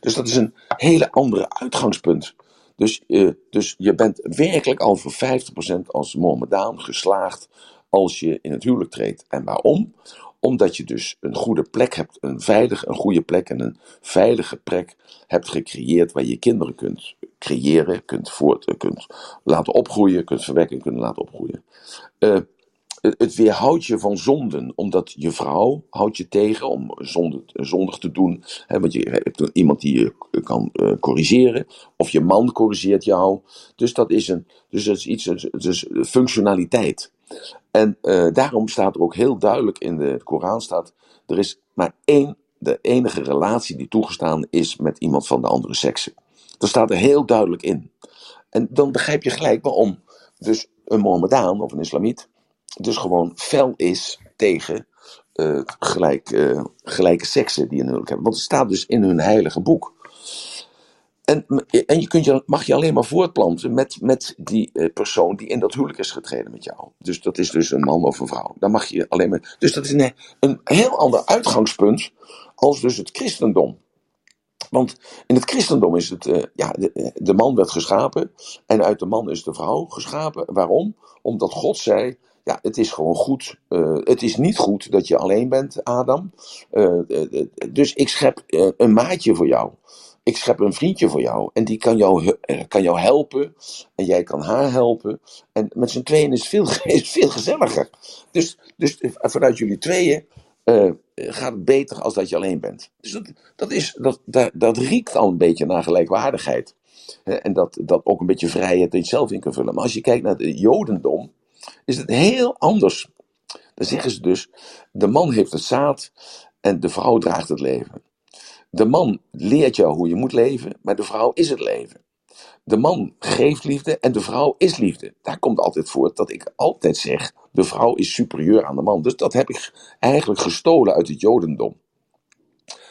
Dus dat is een hele andere uitgangspunt. Dus, uh, dus je bent werkelijk al voor 50% als Mohammedaan geslaagd als je in het huwelijk treedt. En waarom? Omdat je dus een goede plek hebt, een veilige, een goede plek en een veilige plek hebt gecreëerd waar je kinderen kunt creëren, kunt, voort, kunt laten opgroeien, kunt verwekken, kunt laten opgroeien. Uh, het weerhoudt je van zonden, omdat je vrouw houdt je tegen om zonde, zondig te doen. Hè, want je hebt iemand die je kan uh, corrigeren, of je man corrigeert jou. Dus dat is, een, dus dat is iets, dus functionaliteit. En uh, daarom staat er ook heel duidelijk in de Koran staat, er is maar één, de enige relatie die toegestaan is met iemand van de andere sekse. Dat staat er heel duidelijk in. En dan begrijp je gelijk waarom dus een Mohammedaan of een islamiet dus gewoon fel is tegen eh, gelijk, eh, gelijke seksen die een huwelijk hebben. Want het staat dus in hun heilige boek. En, en je, kunt je mag je alleen maar voortplanten met, met die eh, persoon die in dat huwelijk is getreden met jou. Dus dat is dus een man of een vrouw. Dan mag je alleen maar. Dus dat is een, een heel ander uitgangspunt als dus het christendom. Want in het christendom is het, uh, ja, de, man werd geschapen en uit de man is de vrouw geschapen. Waarom? Omdat God zei, ja, het is gewoon goed. Uh, het is niet goed dat je alleen bent, Adam. Dus ik schep een maatje voor jou. Ik schep een vriendje voor jou. En die kan jou, kan jou helpen. En jij kan haar helpen. En met z'n tweeën is het veel, <laughs> is veel gezelliger. Dus, dus vanuit jullie tweeën uh, gaat het beter als dat je alleen bent. Dus dat, dat, is, dat, dat, dat riekt al een beetje naar gelijkwaardigheid. en dat, dat ook een beetje vrijheid dat je zelf in kan vullen. Maar als je kijkt naar het Jodendom, is het heel anders. Dan zeggen ze dus: de man heeft het zaad en de vrouw draagt het leven. De man leert jou hoe je moet leven, maar de vrouw is het leven. De man geeft liefde en de vrouw is liefde. Daar komt altijd voort dat ik altijd zeg: de vrouw is superieur aan de man. Dus dat heb ik eigenlijk gestolen uit het Jodendom.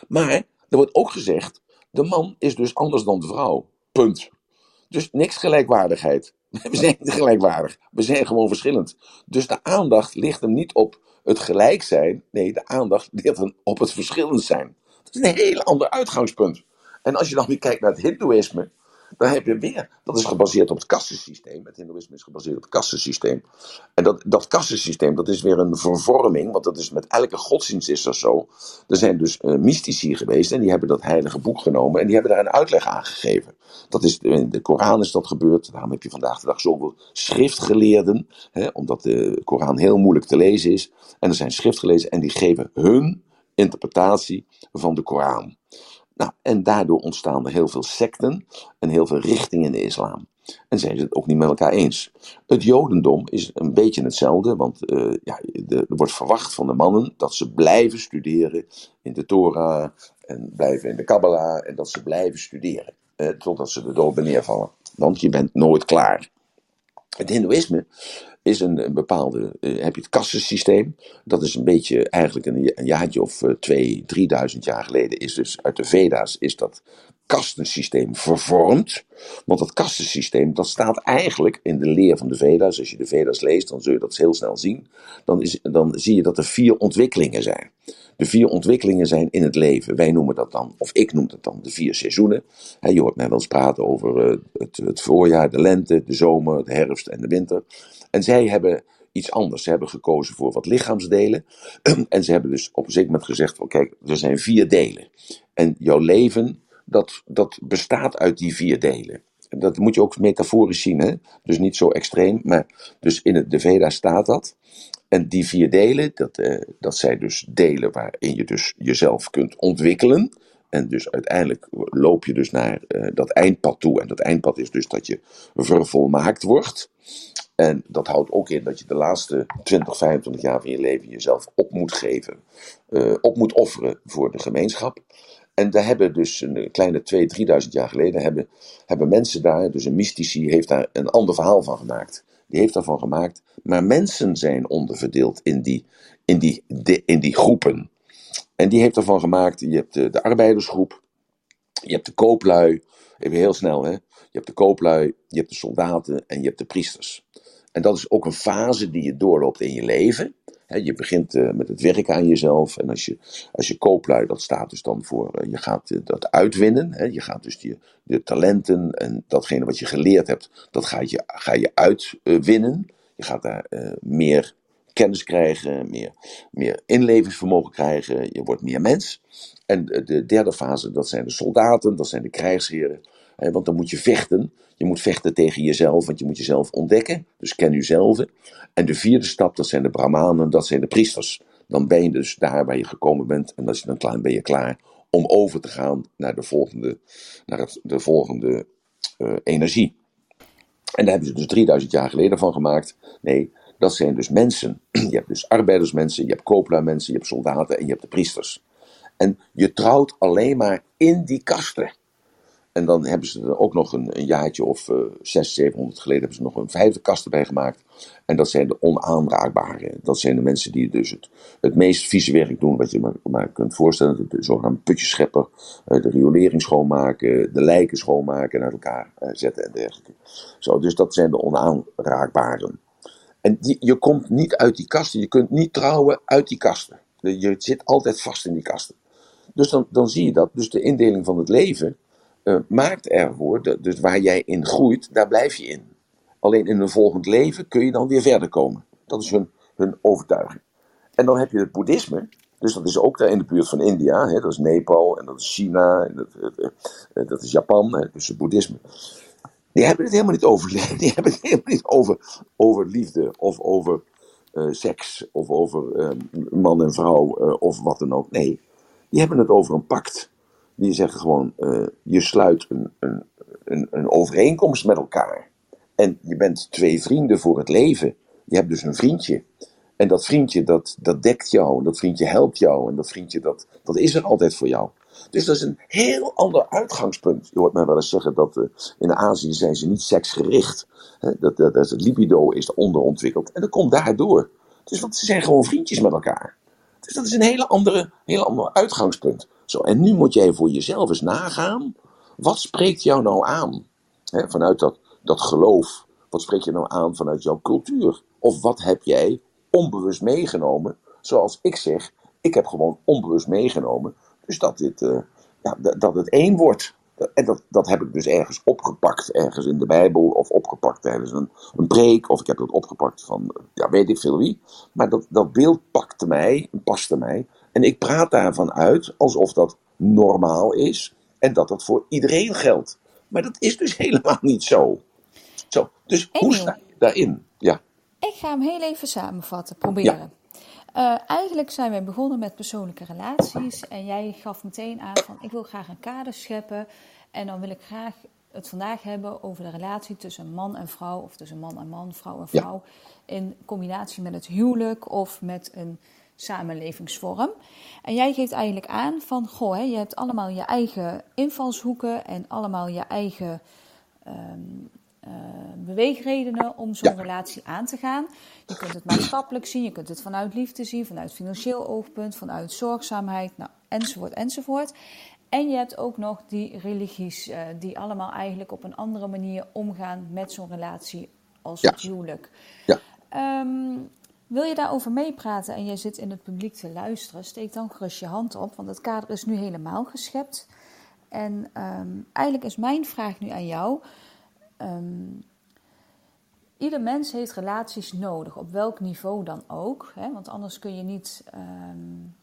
Maar er wordt ook gezegd: de man is dus anders dan de vrouw. Punt. Dus niks gelijkwaardigheid. <laughs> We zijn niet gelijkwaardig. We zijn gewoon verschillend. Dus de aandacht ligt hem niet op het gelijk zijn. Nee, de aandacht ligt hem op het verschillend zijn. Is een heel ander uitgangspunt. En als je dan weer kijkt naar het Hindoeïsme, dan heb je weer, dat is gebaseerd op het kastensysteem. Het Hindoeïsme is gebaseerd op het kastensysteem. En dat, dat kastensysteem, dat is weer een vervorming, want dat is met elke godsdienst is dat zo. Er zijn dus uh, mystici geweest en die hebben dat heilige boek genomen en die hebben daar een uitleg aan gegeven. Dat is, in de Koran is dat gebeurd, daarom heb je vandaag de dag zoveel schriftgeleerden, hè, omdat de Koran heel moeilijk te lezen is. En er zijn schriftgelezen en die geven hun interpretatie van de Koran. Nou, en daardoor ontstaan er heel veel secten en heel veel richtingen in de islam. En zijn ze het ook niet met elkaar eens. Het Jodendom is een beetje hetzelfde, want uh, ja, er wordt verwacht van de mannen dat ze blijven studeren in de Torah en blijven in de Kabbalah en dat ze blijven studeren eh, totdat ze de dood neervallen. Want je bent nooit klaar. Het Hindoeïsme is een, een bepaalde, uh, heb je het kassensysteem. Dat is een beetje eigenlijk een, jaartje of uh, twee, drieduizend jaar geleden is dus uit de Veda's is dat kastensysteem vervormd. Want dat kastensysteem, dat staat eigenlijk in de leer van de Veda's. Als je de Veda's leest, dan zul je dat heel snel zien. Dan, is, dan zie je dat er vier ontwikkelingen zijn. De vier ontwikkelingen zijn in het leven. Wij noemen dat dan, of ik noem dat dan, de vier seizoenen. He, je hoort mij wel eens praten over uh, het, het voorjaar, de lente, de zomer, de herfst en de winter. En zij hebben iets anders. Ze hebben gekozen voor wat lichaamsdelen. <clears throat> En ze hebben dus op een zeker moment gezegd: van, kijk, er zijn vier delen. En jouw leven, dat, dat bestaat uit die vier delen. En dat moet je ook metaforisch zien, hè? dus niet zo extreem. Maar dus in het, de Veda staat dat. En die vier delen, dat, eh, dat zijn dus delen waarin je dus jezelf kunt ontwikkelen. En dus uiteindelijk loop je dus naar uh, dat eindpad toe. En dat eindpad is dus dat je vervolmaakt wordt. En dat houdt ook in dat je de laatste 20, 25 jaar van je leven jezelf op moet geven, uh, op moet offeren voor de gemeenschap. En daar hebben dus een kleine 2.000, 3.000 jaar geleden hebben, hebben mensen daar, dus een mystici heeft daar een ander verhaal van gemaakt. Die heeft daarvan gemaakt, maar mensen zijn onderverdeeld in die, in die, de, in die groepen. En die heeft ervan gemaakt, je hebt de, de arbeidersgroep, je hebt de kooplui, even heel snel hè. Je hebt de kooplui, je hebt de soldaten en je hebt de priesters. En dat is ook een fase die je doorloopt in je leven. je begint uh, met het werken aan jezelf. En als je, als je kooplui, dat staat dus dan voor, uh, je gaat uh, dat uitwinnen. je gaat dus die, de talenten en datgene wat je geleerd hebt, dat ga je, ga je uitwinnen. je gaat daar meer kennis krijgen, meer, meer inlevingsvermogen krijgen. Je wordt meer mens. En de derde fase, dat zijn de soldaten, dat zijn de krijgsheren. want dan moet je vechten. Je moet vechten tegen jezelf, want je moet jezelf ontdekken. Dus ken jezelf. En de vierde stap, dat zijn de brahmanen, dat zijn de priesters. Dan ben je dus daar waar je gekomen bent. En als je dan klaar ben je klaar om over te gaan naar de volgende, naar het, de volgende uh, energie. En daar hebben ze dus 3000 jaar geleden van gemaakt. Nee, dat zijn dus mensen. <clears throat> Je hebt dus arbeidersmensen, je hebt koopluimensen, je hebt soldaten en je hebt de priesters. En je trouwt alleen maar in die kasten. En dan hebben ze er ook nog een, een jaartje of uh, 600, 700 geleden hebben ze nog een vijfde kast erbij gemaakt. En dat zijn de onaanraakbare. Dat zijn de mensen die dus het, het meest vieze werk doen wat je maar, maar kunt voorstellen. De zogenaamde putjeschepper, uh, de riolering schoonmaken, de lijken schoonmaken en uit elkaar uh, zetten en dergelijke. Zo, dus dat zijn de onaanraakbaren. En je komt niet uit die kasten. Je kunt niet trouwen uit die kasten. Je zit altijd vast in die kasten. Dus dan, dan zie je dat. Dus de indeling van het leven uh, maakt ervoor, dat, dus waar jij in groeit, daar blijf je in. Alleen in een volgend leven kun je dan weer verder komen. Dat is hun, hun overtuiging. En dan heb je het boeddhisme. Dus dat is ook daar in de buurt van India. Hè, dat is Nepal en dat is China en dat, uh, dat is Japan. Hè, dus het boeddhisme. Die hebben het helemaal niet over, <laughs> die hebben het helemaal niet over, over liefde of over uh, seks of over man en vrouw of wat dan ook. Nee, die hebben het over een pact. Die zeggen gewoon, uh, je sluit een, een, een, een, overeenkomst met elkaar. En je bent twee vrienden voor het leven. Je hebt dus een vriendje. En dat vriendje, dat, dat dekt jou. En dat vriendje helpt jou. En dat vriendje, dat, dat is er altijd voor jou. Dus dat is een heel ander uitgangspunt. Je hoort mij wel eens zeggen dat uh, in Azië zijn ze niet seksgericht. Hè? Dat, dat, dat, het libido is onderontwikkeld. En dat komt daardoor. Dus want ze zijn gewoon vriendjes met elkaar. Dus dat is een hele andere, hele ander uitgangspunt. Zo, en nu moet jij voor jezelf eens nagaan. Wat spreekt jou nou aan? Vanuit dat, dat geloof. Wat spreekt je nou aan vanuit jouw cultuur? Of wat heb jij onbewust meegenomen? Zoals ik zeg, ik heb gewoon onbewust meegenomen. Dus dat, dit, uh, ja, dat het één wordt. En dat, dat heb ik dus ergens opgepakt, ergens in de Bijbel, of opgepakt tijdens een, een preek, of ik heb dat opgepakt van, ja, weet ik veel wie. Maar dat, dat beeld pakte mij, paste mij, en ik praat daarvan uit alsof dat normaal is en dat dat voor iedereen geldt. Maar dat is dus <laughs> helemaal niet zo. zo dus hoe sta je daarin? Ja. Ik ga hem heel even samenvatten, proberen. Ja. Uh, eigenlijk zijn wij begonnen met persoonlijke relaties. En jij gaf meteen aan van ik wil graag een kader scheppen. En dan wil ik graag het vandaag hebben over de relatie tussen man en vrouw. Of tussen man en man, vrouw en vrouw. Ja. In combinatie met het huwelijk of met een samenlevingsvorm. En jij geeft eigenlijk aan van, goh, hè, je hebt allemaal je eigen invalshoeken en allemaal je eigen um, uh, beweegredenen om zo'n ja. relatie aan te gaan. Je kunt het maatschappelijk zien, je kunt het vanuit liefde zien, vanuit financieel oogpunt, vanuit zorgzaamheid, nou, enzovoort, enzovoort. En je hebt ook nog die religies, uh, die allemaal eigenlijk op een andere manier omgaan met zo'n relatie als ja. het huwelijk. Ja. Um, wil je daarover meepraten en jij zit in het publiek te luisteren, steek dan gerust je hand op, want het kader is nu helemaal geschept. En um, eigenlijk is mijn vraag nu aan jou. Um, ieder mens heeft relaties nodig, op welk niveau dan ook. Hè? Want anders kun je niet um,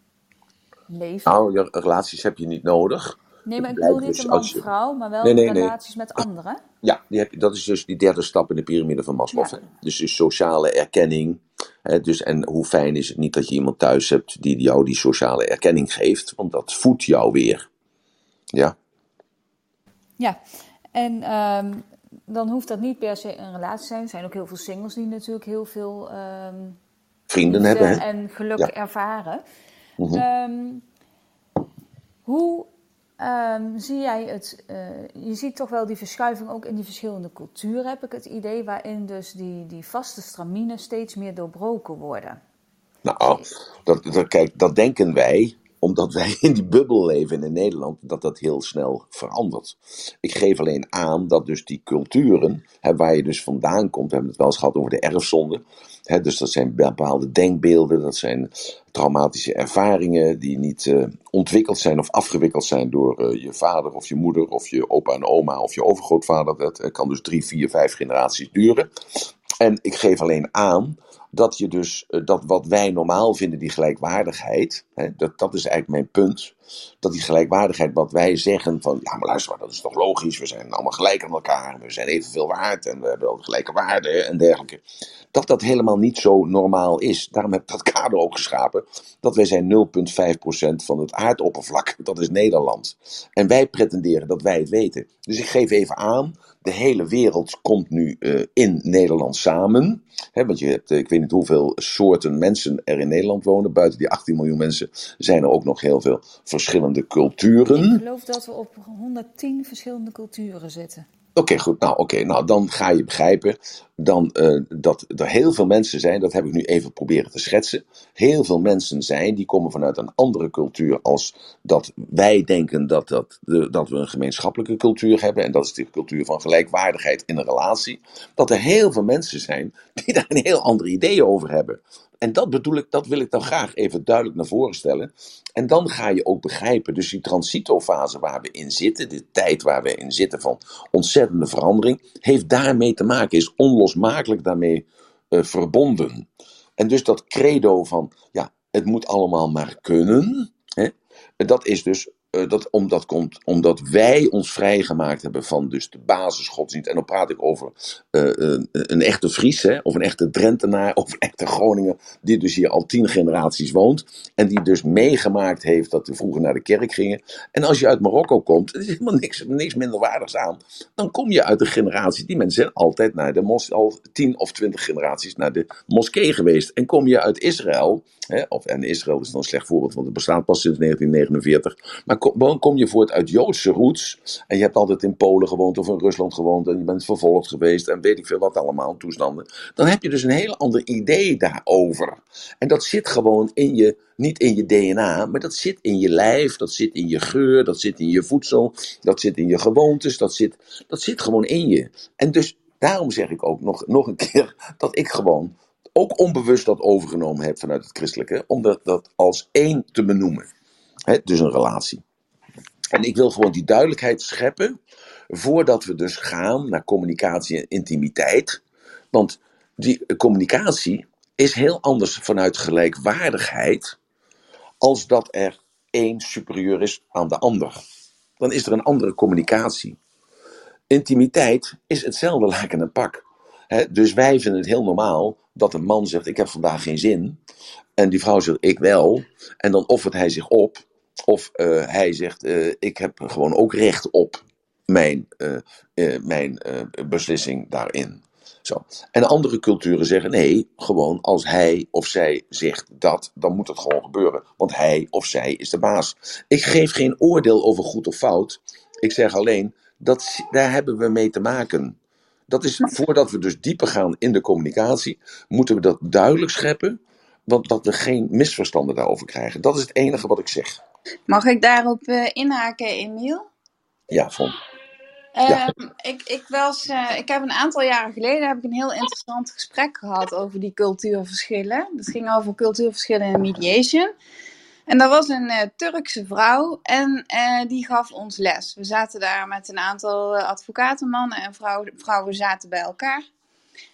leven. Nou, je relaties heb je niet nodig. Nee, maar ik bedoel niet dus een man-vrouw, maar wel nee, nee, relaties nee. met anderen. Ja, die heb je, dat is dus die derde stap in de piramide van Maslow. Ja. Dus, dus sociale erkenning. Hè, dus, en hoe fijn is het niet dat je iemand thuis hebt die jou die sociale erkenning geeft, want dat voedt jou weer. Ja. Ja, en um, dan hoeft dat niet per se een relatie te zijn. Er zijn ook heel veel singles die natuurlijk heel veel um, vrienden hebben hè? en geluk ja. ervaren. Mm -hmm. um, hoe Um, zie jij het, uh, je ziet toch wel die verschuiving ook in die verschillende culturen, heb ik het idee, waarin dus die, die vaste straminen steeds meer doorbroken worden. Nou, dat, dat, kijk, dat denken wij, omdat wij in die bubbel leven in Nederland, dat dat heel snel verandert. Ik geef alleen aan dat dus die culturen, waar je dus vandaan komt, we hebben het wel eens gehad over de erfzonde, hè, dus dat zijn bepaalde denkbeelden, dat zijn traumatische ervaringen die niet uh, ontwikkeld zijn of afgewikkeld zijn door uh, je vader of je moeder of je opa en oma of je overgrootvader. Dat kan dus drie, vier, vijf generaties duren. En ik geef alleen aan dat je dus uh, dat wat wij normaal vinden, die gelijkwaardigheid, hè, dat, dat is eigenlijk mijn punt. Dat die gelijkwaardigheid, wat wij zeggen van, ja maar luister maar, dat is toch logisch, we zijn allemaal gelijk aan elkaar, we zijn evenveel waard en we hebben wel gelijke waarden en dergelijke. Dat dat helemaal niet zo normaal is. Daarom heb ik dat <laughs> kader ook geschapen. Dat wij zijn 0,5% van het aardoppervlak. <laughs> Dat is Nederland. En wij pretenderen dat wij het weten. Dus ik geef even aan. De hele wereld komt nu uh, in Nederland samen. He, want je hebt, ik weet niet hoeveel soorten mensen er in Nederland wonen. Buiten die 18 miljoen mensen zijn er ook nog heel veel verschillende culturen. Ik geloof dat we op 110 verschillende culturen zitten. Oké, goed. Nou, oké. Nou, dan ga je begrijpen dan, uh, dat er heel veel mensen zijn, dat heb ik nu even proberen te schetsen. Heel veel mensen zijn die komen vanuit een andere cultuur als dat wij denken dat, dat, de, dat we een gemeenschappelijke cultuur hebben. En dat is de cultuur van gelijkwaardigheid in een relatie. Dat er heel veel mensen zijn die daar een heel ander idee over hebben. En dat bedoel ik, dat wil ik dan graag even duidelijk naar voren stellen. En dan ga je ook begrijpen, dus die transitofase waar we in zitten, de tijd waar we in zitten van ontzettende verandering, heeft daarmee te maken, is onlosmakelijk daarmee uh, verbonden. En dus dat credo van, ja, het moet allemaal maar kunnen, hè, dat is dus uh, dat, omdat, komt, omdat wij ons vrijgemaakt hebben van dus de basisgodsdienst. En dan praat ik over een, een, echte Fries, hè, of een echte Drentenaar, <laughs> of een echte Groninger, die dus hier al tien generaties woont. En die dus meegemaakt heeft dat we vroeger naar de kerk gingen. En als je uit Marokko komt, er is helemaal niks, niks minderwaardigs aan. Dan kom je uit de generatie, die mensen zijn altijd naar de mos, al tien of twintig generaties naar de moskee geweest. En kom je uit Israël, hè, of, en Israël is dan een slecht voorbeeld, want het bestaat pas sinds 1949. Maar kom, kom je voort uit Joodse roots. En je hebt altijd in Polen gewoond of in Rusland gewoond. En je bent vervolgd geweest. En weet ik veel wat allemaal, toestanden. Dan heb je dus een heel ander idee daarover. En dat zit gewoon in je, niet in je DNA. Maar dat zit in je lijf. Dat zit in je geur. Dat zit in je voedsel. Dat zit in je gewoontes. Dat zit, dat zit gewoon in je. En dus daarom zeg ik ook nog, nog een keer dat ik gewoon ook onbewust dat overgenomen heb vanuit het christelijke, om dat, dat als één te benoemen. Dus een relatie. En ik wil gewoon die duidelijkheid scheppen voordat we dus gaan naar communicatie en intimiteit. Want die communicatie is heel anders vanuit gelijkwaardigheid als dat er één superieur is aan de ander. Dan is er een andere communicatie. Intimiteit is hetzelfde laken en pak. dus wij vinden het heel normaal dat een man zegt: Ik heb vandaag geen zin. En die vrouw zegt: Ik wel. En dan offert hij zich op. Of uh, hij zegt, uh, ik heb gewoon ook recht op mijn, uh, mijn beslissing daarin. Zo. En andere culturen zeggen nee, gewoon als hij of zij zegt dat, dan moet het gewoon gebeuren. Want hij of zij is de baas. Ik geef geen oordeel over goed of fout. Ik zeg alleen, dat, daar hebben we mee te maken. Dat is, voordat we dus dieper gaan in de communicatie, moeten we dat duidelijk scheppen. Want dat we geen misverstanden daarover krijgen. Dat is het enige wat ik zeg. Mag ik daarop uh, inhaken, Emiel? Ja, Von. Ja. Um, ik, ik, was, uh, ik heb een aantal jaren geleden heb ik een heel interessant gesprek gehad over die cultuurverschillen. Dat ging over cultuurverschillen in mediation. En dat was een uh, Turkse vrouw en die gaf ons les. We zaten daar met een aantal advocaten, mannen en vrouwen, vrouwen zaten bij elkaar.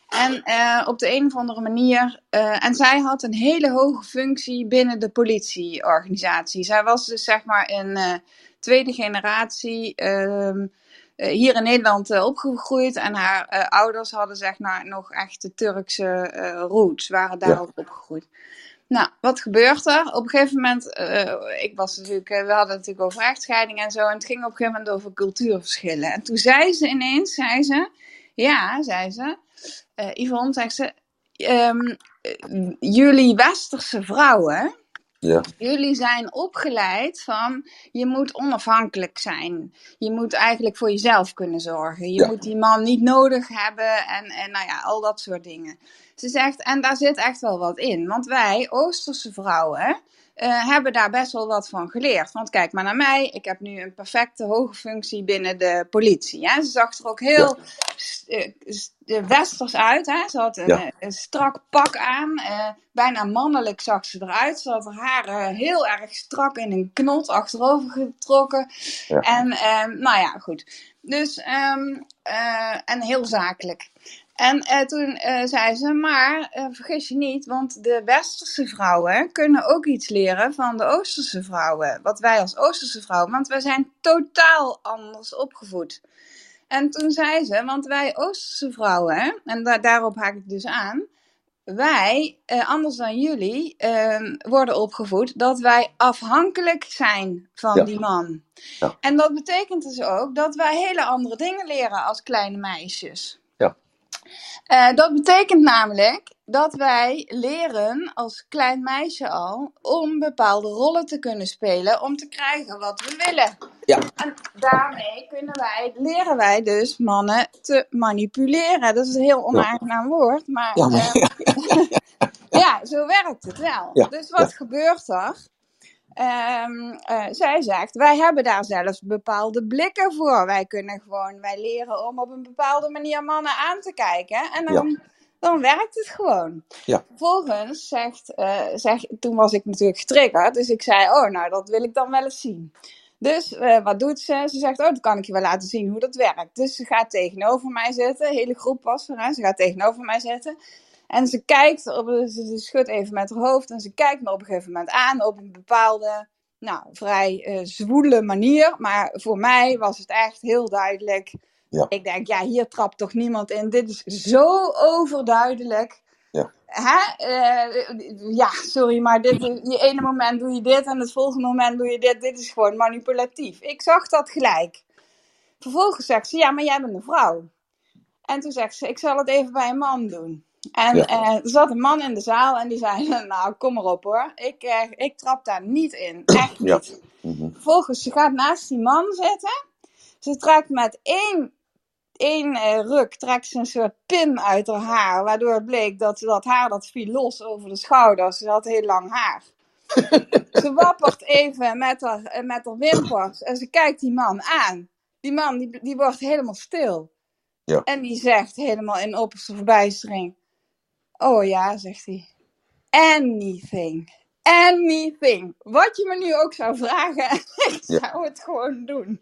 En uh, op de een of andere manier. Uh, en zij had een hele hoge functie binnen de politieorganisatie. Zij was dus zeg maar een uh, tweede generatie. Ehm, hier in Nederland opgegroeid. En haar ouders hadden zeg maar nog echt de Turkse roots. Waren daarop ja. opgegroeid. Nou, wat gebeurt er? Op een gegeven moment, ik was natuurlijk, we hadden het natuurlijk over echtscheiding en zo. En het ging op een gegeven moment over cultuurverschillen. En toen zei ze ineens, zei ze, ja, zei ze, uh, Yvonne, zegt ze, um, jullie westerse vrouwen, ja. jullie zijn opgeleid van, je moet onafhankelijk zijn. Je moet eigenlijk voor jezelf kunnen zorgen. Je Ja. moet die man niet nodig hebben en, en nou ja, al dat soort dingen. Ze zegt, en daar zit echt wel wat in. Want wij, Oosterse vrouwen, eh, hebben daar best wel wat van geleerd. Want kijk maar naar mij, ik heb nu een perfecte hoge functie binnen de politie. Hè? Ze zag er ook heel eh, eh, westers uit. Hè? Ze had een, Ja. eh, een strak pak aan, eh, bijna mannelijk zag ze eruit. Ze had haar haren heel erg strak in een knot achterover getrokken. Ja. En ehm, nou ja, goed. Dus, ehm, eh, en heel zakelijk. En eh, toen eh, zei ze, maar eh, vergis je niet, want de westerse vrouwen kunnen ook iets leren van de oosterse vrouwen. Wat wij als oosterse vrouwen, want wij zijn totaal anders opgevoed. En toen zei ze, want wij oosterse vrouwen, en da- daarop haak ik dus aan, wij, eh, anders dan jullie, ehm, worden opgevoed dat wij afhankelijk zijn van Ja. die man. Ja. En dat betekent dus ook dat wij hele andere dingen leren als kleine meisjes. Ja. Eh, dat betekent namelijk dat wij leren als klein meisje al om bepaalde rollen te kunnen spelen om te krijgen wat we willen. Ja. En daarmee kunnen wij, leren wij dus mannen te manipuleren. Dat is een heel onaangenaam woord, maar Ja, maar- ehm, <laughs> ja, zo werkt het wel. Ja, Dus wat gebeurt er? Ehm, eh, zij zegt, wij hebben daar zelfs bepaalde blikken voor. Wij kunnen gewoon, wij leren om op een bepaalde manier mannen aan te kijken. En dan, dan werkt het gewoon. Ja. Vervolgens zegt, eh, zeg, toen was ik natuurlijk getriggerd. Dus ik zei, oh nou, dat wil ik dan wel eens zien. Dus eh, wat doet ze? Ze zegt, oh, dat kan ik je wel laten zien hoe dat werkt. Dus ze gaat tegenover mij zitten. De hele groep was er. Hè? Ze gaat tegenover mij zitten. En ze kijkt, op, ze schudt even met haar hoofd. En ze kijkt me op een gegeven moment aan op een bepaalde, nou, vrij eh, zwoele manier. Maar voor mij was het echt heel duidelijk. Ja. Ik denk, ja, hier trapt toch niemand in. Dit is zo overduidelijk. Ja. Hè? Eh, ja, sorry, maar dit, je ene moment doe je dit en het volgende moment doe je dit. Dit is gewoon manipulatief. Ik zag dat gelijk. Vervolgens zegt ze, ja, maar jij bent een vrouw. En toen zegt ze, ik zal het even bij een man doen. En Ja. eh, er zat een man in de zaal en die zei, <laughs> nou, kom maar op hoor. Ik, eh, ik trap daar niet in. <coughs> Echt Ja. niet. Mhm. Vervolgens, ze gaat naast die man zitten. Ze trekt met één, één eh, ruk trekt ze een soort pin uit haar haar. Waardoor het bleek dat dat haar dat viel los over de schouders. Ze had heel lang haar. <laughs> ze wappert even met haar, eh, met haar wimpers. En ze kijkt die man aan. Die man die, die wordt helemaal stil. Ja. En die zegt helemaal in opperste verbijstering. Oh ja, zegt hij. Anything. Anything. Wat je me nu ook zou vragen, <laughs> ik Ja. zou het gewoon doen.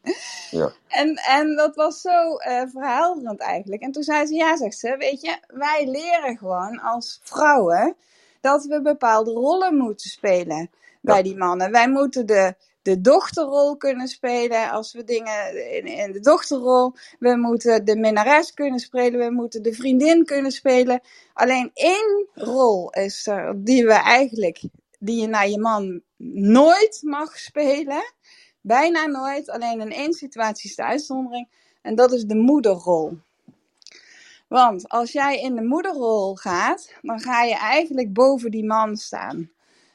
Ja. En, en dat was zo eh verhelderend eigenlijk. En toen zei ze, ja, zegt ze, weet je, wij leren gewoon als vrouwen dat we bepaalde rollen moeten spelen bij die mannen. Wij moeten de, de dochterrol kunnen spelen als we dingen in, in de dochterrol. We moeten de minnares kunnen spelen, we moeten de vriendin kunnen spelen. Alleen één rol is er die we eigenlijk, die je naar je man nooit mag spelen. Bijna nooit, alleen in één situatie is de uitzondering. En dat is de moederrol. Want als jij in de moederrol gaat, dan ga je eigenlijk boven die man staan.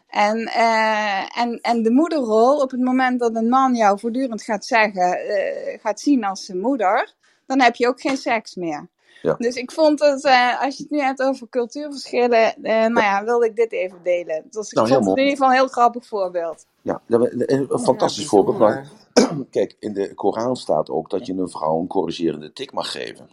En, eh, en, en de moederrol, op het moment dat een man jou voortdurend gaat zeggen, eh, gaat zien als zijn moeder, dan heb je ook geen seks meer. Ja. Dus ik vond het, eh, als je het nu hebt over cultuurverschillen, eh, nou ja, wilde ik dit even delen. Dus ik Nou, vond het in ieder geval een heel grappig voorbeeld. Ja, dat- een een fantastisch Ja, voorbeeld. Maar <clears throat> kijk, in de Koran staat ook dat je een vrouw een corrigerende tik mag geven.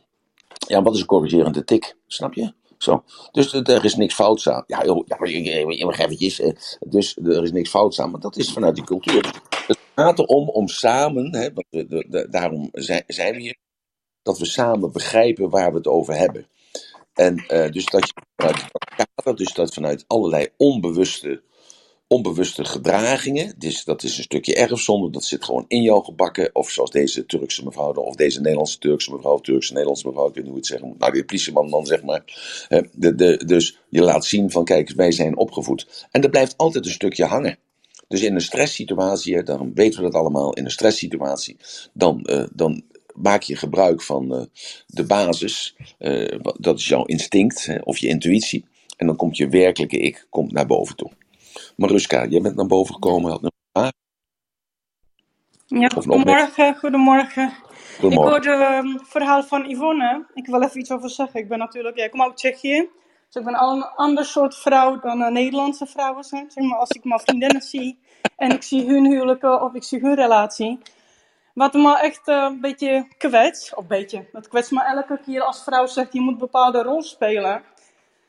Ja, wat is een corrigerende tik? Snap je? Zo. Dus er is niks fouts aan. Ja, joh, ja maar mag eventjes. eh, Dus er is niks fouts aan. Maar dat is vanuit die cultuur. Het gaat erom om samen, hè, want de- de- daarom zijn, zijn we hier, dat we samen begrijpen waar we het over hebben. En eh, dus dat je vanuit dat dus dat vanuit allerlei onbewuste, onbewuste gedragingen, dus dat is een stukje erfzonde, dat zit gewoon in jou gebakken, of zoals deze Turkse mevrouw, of deze Nederlandse Turkse mevrouw, Turkse Nederlandse mevrouw, ik weet niet hoe het zeggen moet, nou die politieman dan zeg maar. De, de, dus je laat zien van kijk, wij zijn opgevoed. En er blijft altijd een stukje hangen. Dus in een stresssituatie, daarom weten we dat allemaal, in een stresssituatie, dan, eh, dan maak je gebruik van eh, de basis. eh, dat is jouw instinct hè, of je intuïtie. En dan komt je werkelijke ik komt naar boven toe. Maruska, jij bent naar boven gekomen. Had een vraag? Ja, goedemorgen, goedemorgen. Ik hoorde ehm, het verhaal van Yvonne. Ik wil even iets over zeggen. Ik ben natuurlijk, ja, ik kom uit Tsjechië. Dus ik ben al een ander soort vrouw dan eh, Nederlandse vrouwen zijn. Zeg maar, als ik mijn vriendinnen zie en ik zie hun huwelijken of ik zie hun relatie. Wat me echt eh, een beetje kwets, of beetje, dat kwetst me elke keer als vrouw zegt je moet een bepaalde rol spelen.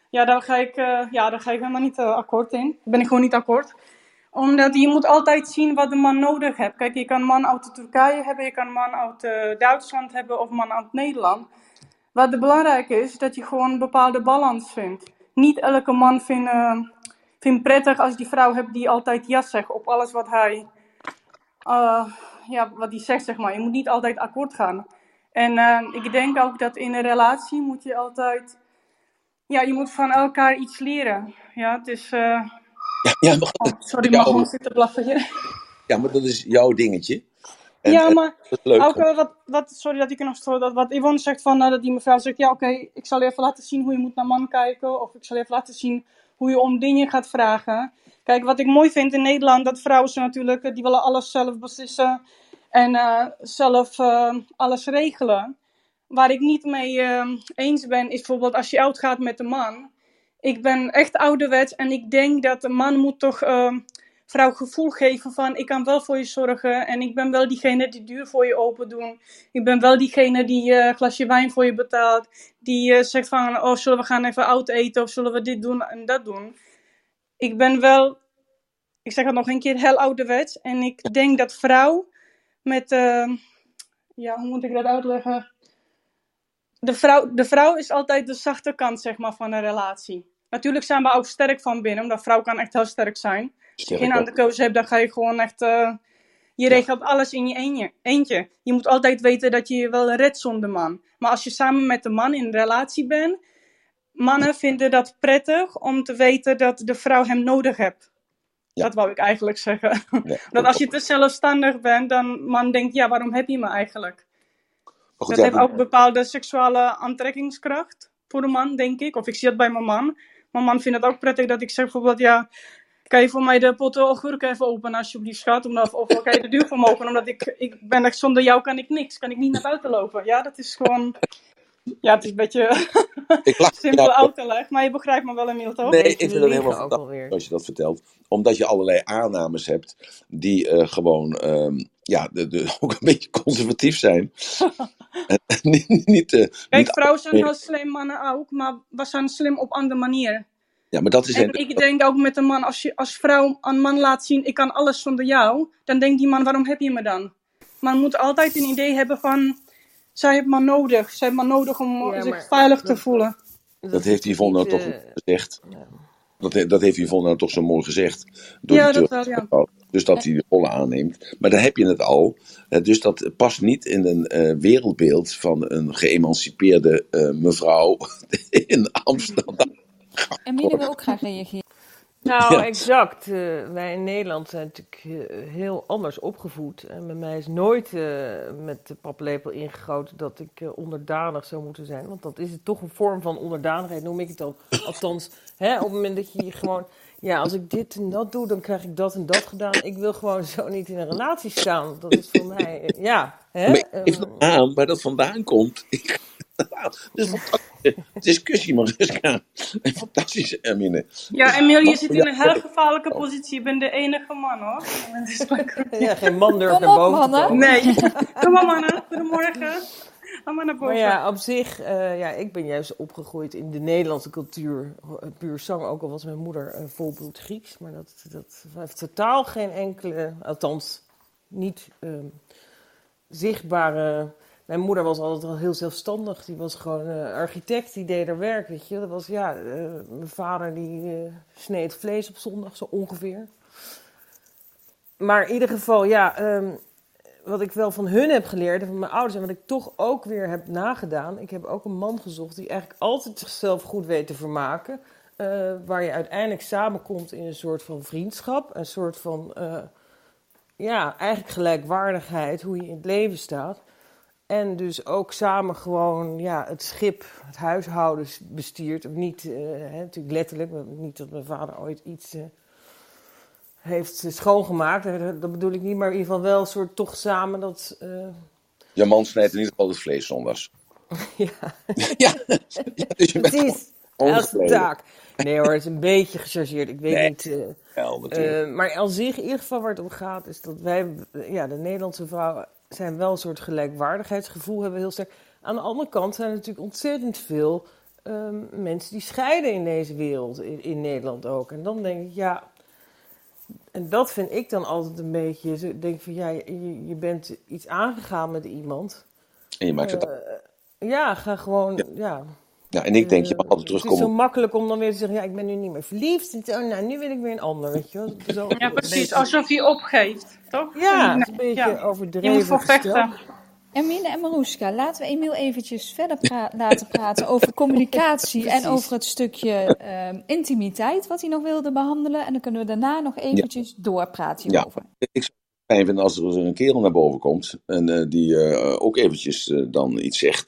Ja, daar ga ik, eh, ja, daar ga ik helemaal niet eh, akkoord in. Daar ben ik gewoon niet akkoord omdat je moet altijd zien wat de man nodig heeft. Kijk, je kan een man uit Turkije hebben, je kan een man uit Duitsland hebben of een man uit Nederland. Wat belangrijk is, dat je gewoon een bepaalde balans vindt. Niet elke man vindt, vindt prettig als die vrouw hebt die altijd ja zegt op alles wat hij, ja, wat hij zegt, zeg maar. Je moet niet altijd akkoord gaan. En eh, ik denk ook dat in een relatie moet je altijd ja, je moet van elkaar iets leren. Ja, het is... eh, Ja, ja, maar, oh, sorry, mijn jou- hond zit te blaffen hier. ja, maar dat is jouw dingetje. En, ja, maar leuk. ook eh, wat, wat, sorry dat ik er nog stoor, dat wat Yvonne zegt van, eh, dat die mevrouw zegt, ja oké, ik zal even laten zien hoe je moet naar man kijken, of ik zal even laten zien hoe je om dingen gaat vragen. Kijk, wat ik mooi vind in Nederland, dat vrouwen ze natuurlijk, eh, die willen alles zelf beslissen en eh, zelf eh, alles regelen. Waar ik niet mee eens ben, is bijvoorbeeld als je uitgaat met een man. Ik ben echt ouderwets en ik denk dat een man moet toch vrouw gevoel geven van ik kan wel voor je zorgen en ik ben wel diegene die duur voor je open doen. Ik ben wel diegene die een glasje wijn voor je betaalt. Die zegt van oh zullen we gaan even oud eten of zullen we dit doen en dat doen. Ik ben wel, ik zeg het nog een keer, heel ouderwets. En ik denk dat vrouw met, eh, ja hoe moet ik dat uitleggen? De vrouw, de vrouw is altijd de zachte kant zeg maar, van een relatie. Natuurlijk zijn we ook sterk van binnen, omdat vrouw kan echt heel sterk zijn. Als je geen andere keuze hebt, dan ga je gewoon echt. eh, je regelt alles in je eentje, eentje. Je moet altijd weten dat je je wel redt zonder man. Maar als je samen met een man in een relatie bent, mannen vinden dat prettig om te weten dat de vrouw hem nodig hebt. Ja. Dat wou ik eigenlijk zeggen. Ja, <laughs> Dat als je te zelfstandig bent, dan man denkt, ja, waarom heb je me eigenlijk? Goed, Dat ja, heeft ook bepaalde seksuele aantrekkingskracht voor een man, denk ik. Of ik zie het bij mijn man. Mijn man vindt het ook prettig dat ik zeg bijvoorbeeld, ja, kan je voor mij de potten augurken even openen alsjeblieft, schat? Omdat, of kan je de deur voor me openen? Omdat ik, ik ben echt, zonder jou kan ik niks. Kan ik niet naar buiten lopen. Ja, dat is gewoon, ja, het is een beetje ik lach <laughs> simpel ja, leggen. Maar je begrijpt me wel, Emiel, toch? Nee, ik vind het helemaal ook fantastisch als je dat vertelt. Omdat je allerlei aannames hebt die eh, gewoon ehm, ja, de, de, <laughs> ook een beetje conservatief zijn. <laughs> niet, niet, eh, Kijk, niet vrouwen zijn heel slim, mannen ook. Maar we zijn slim op andere manier. Ja, maar dat is En ik denk ook met een man, als je als vrouw een man laat zien, ik kan alles zonder jou, dan denkt die man, waarom heb je me dan? Man moet altijd een idee hebben van, zij heeft me nodig. Zij heeft me nodig om Ja, zich maar veilig te dat- voelen. Dat heeft Yvonne nou toch eh, gezegd. Dat, dat heeft Yvonne nou toch zo mooi gezegd. Door Ja, dat wel, ja. Dus dat hij de rollen aanneemt. Maar dan heb je het al. Eh, Dus dat past niet in een eh, wereldbeeld van een geëmancipeerde eh, mevrouw <laughs> in Amsterdam. Emine wil ook graag reageren. Nou, Ja. exact. Eh, wij in Nederland zijn natuurlijk eh, heel anders opgevoed. En bij mij is nooit eh, met de paplepel ingegoten dat ik onderdanig zou moeten zijn. Want dat is het toch een vorm van onderdanigheid, noem ik het dan. Althans, hè, op het moment dat je gewoon... Ja, als ik dit en dat doe, dan krijg ik dat en dat gedaan. Ik wil gewoon zo niet in een relatie staan. Dat is voor mij... ja, hè? Maar ik eh, nog aan waar dat vandaan komt. Ik, <laughs> het is <laughs> discussie, Mariska. Een fantastische Emine. Ja, Emil, je zit in een heel gevaarlijke positie. Je bent de enige man, hoor. <laughs> ja, geen man durft naar op, boven te mannen. komen. Nee. <laughs> Kom maar, mannen. Goedemorgen. Maar naar boven. Maar ja, op zich, eh, ja, ik ben juist opgegroeid in de Nederlandse cultuur. eh, Puur zang, ook al was mijn moeder eh, volbloed Grieks. Maar dat, dat heeft totaal geen enkele, althans niet ehm, zichtbare... Mijn moeder was altijd al heel zelfstandig. Die was gewoon eh, architect, die deed haar werk, weet je. Dat was, ja, eh, mijn vader die eh, sneed vlees op zondag, zo ongeveer. Maar in ieder geval, ja, ehm, wat ik wel van hun heb geleerd en van mijn ouders en wat ik toch ook weer heb nagedaan. Ik heb ook een man gezocht die eigenlijk altijd zichzelf goed weet te vermaken. waar je uiteindelijk samenkomt in een soort van vriendschap. Een soort van, ja, eigenlijk gelijkwaardigheid, hoe je in het leven staat. En dus ook samen gewoon ja, het schip, het huishouden bestiert. Of niet, eh, hè, natuurlijk letterlijk, maar niet dat mijn vader ooit iets eh, heeft schoongemaakt. Eh, Dat bedoel ik niet, maar in ieder geval wel een soort toch samen dat... eh, Je man snijdt in ieder geval het vlees zondags. <laughs> ja, <laughs> Ja, <laughs> ja dus precies. Als taak. Nee hoor, het is een beetje gechargeerd. Ik weet Nee. niet... eh. Eh, maar aan zich, in ieder geval waar het om gaat, is dat wij, ja, de Nederlandse vrouwen, zijn wel een soort gelijkwaardigheidsgevoel hebben heel sterk. Aan de andere kant zijn er natuurlijk ontzettend veel ehm, mensen die scheiden in deze wereld, in, in Nederland ook. En dan denk ik, ja, en dat vind ik dan altijd een beetje, zo denk ik van, ja, je, je bent iets aangegaan met iemand. en je maakt het Eh, ja, ga gewoon, ja. Ja, en ik denk, je mag Eh, altijd Het is zo terugkomen. makkelijk om dan weer te zeggen, ja, ik ben nu niet meer verliefd. En nou, nu wil ik weer een ander, weet je wel. Zo, Ja, precies. beetje- Alsof je opgeeft, toch? Ja, een beetje Ja. overdreven Je moet voor vechten. En Maroeska, laten we Emiel eventjes verder pra <laughs> laten praten over communicatie en over het stukje ehm, intimiteit wat hij nog wilde behandelen. En dan kunnen we daarna nog eventjes doorpraten Ja, hierover. ik zou het fijn als er een kerel naar boven komt en eh, die eh, ook eventjes eh, dan iets zegt.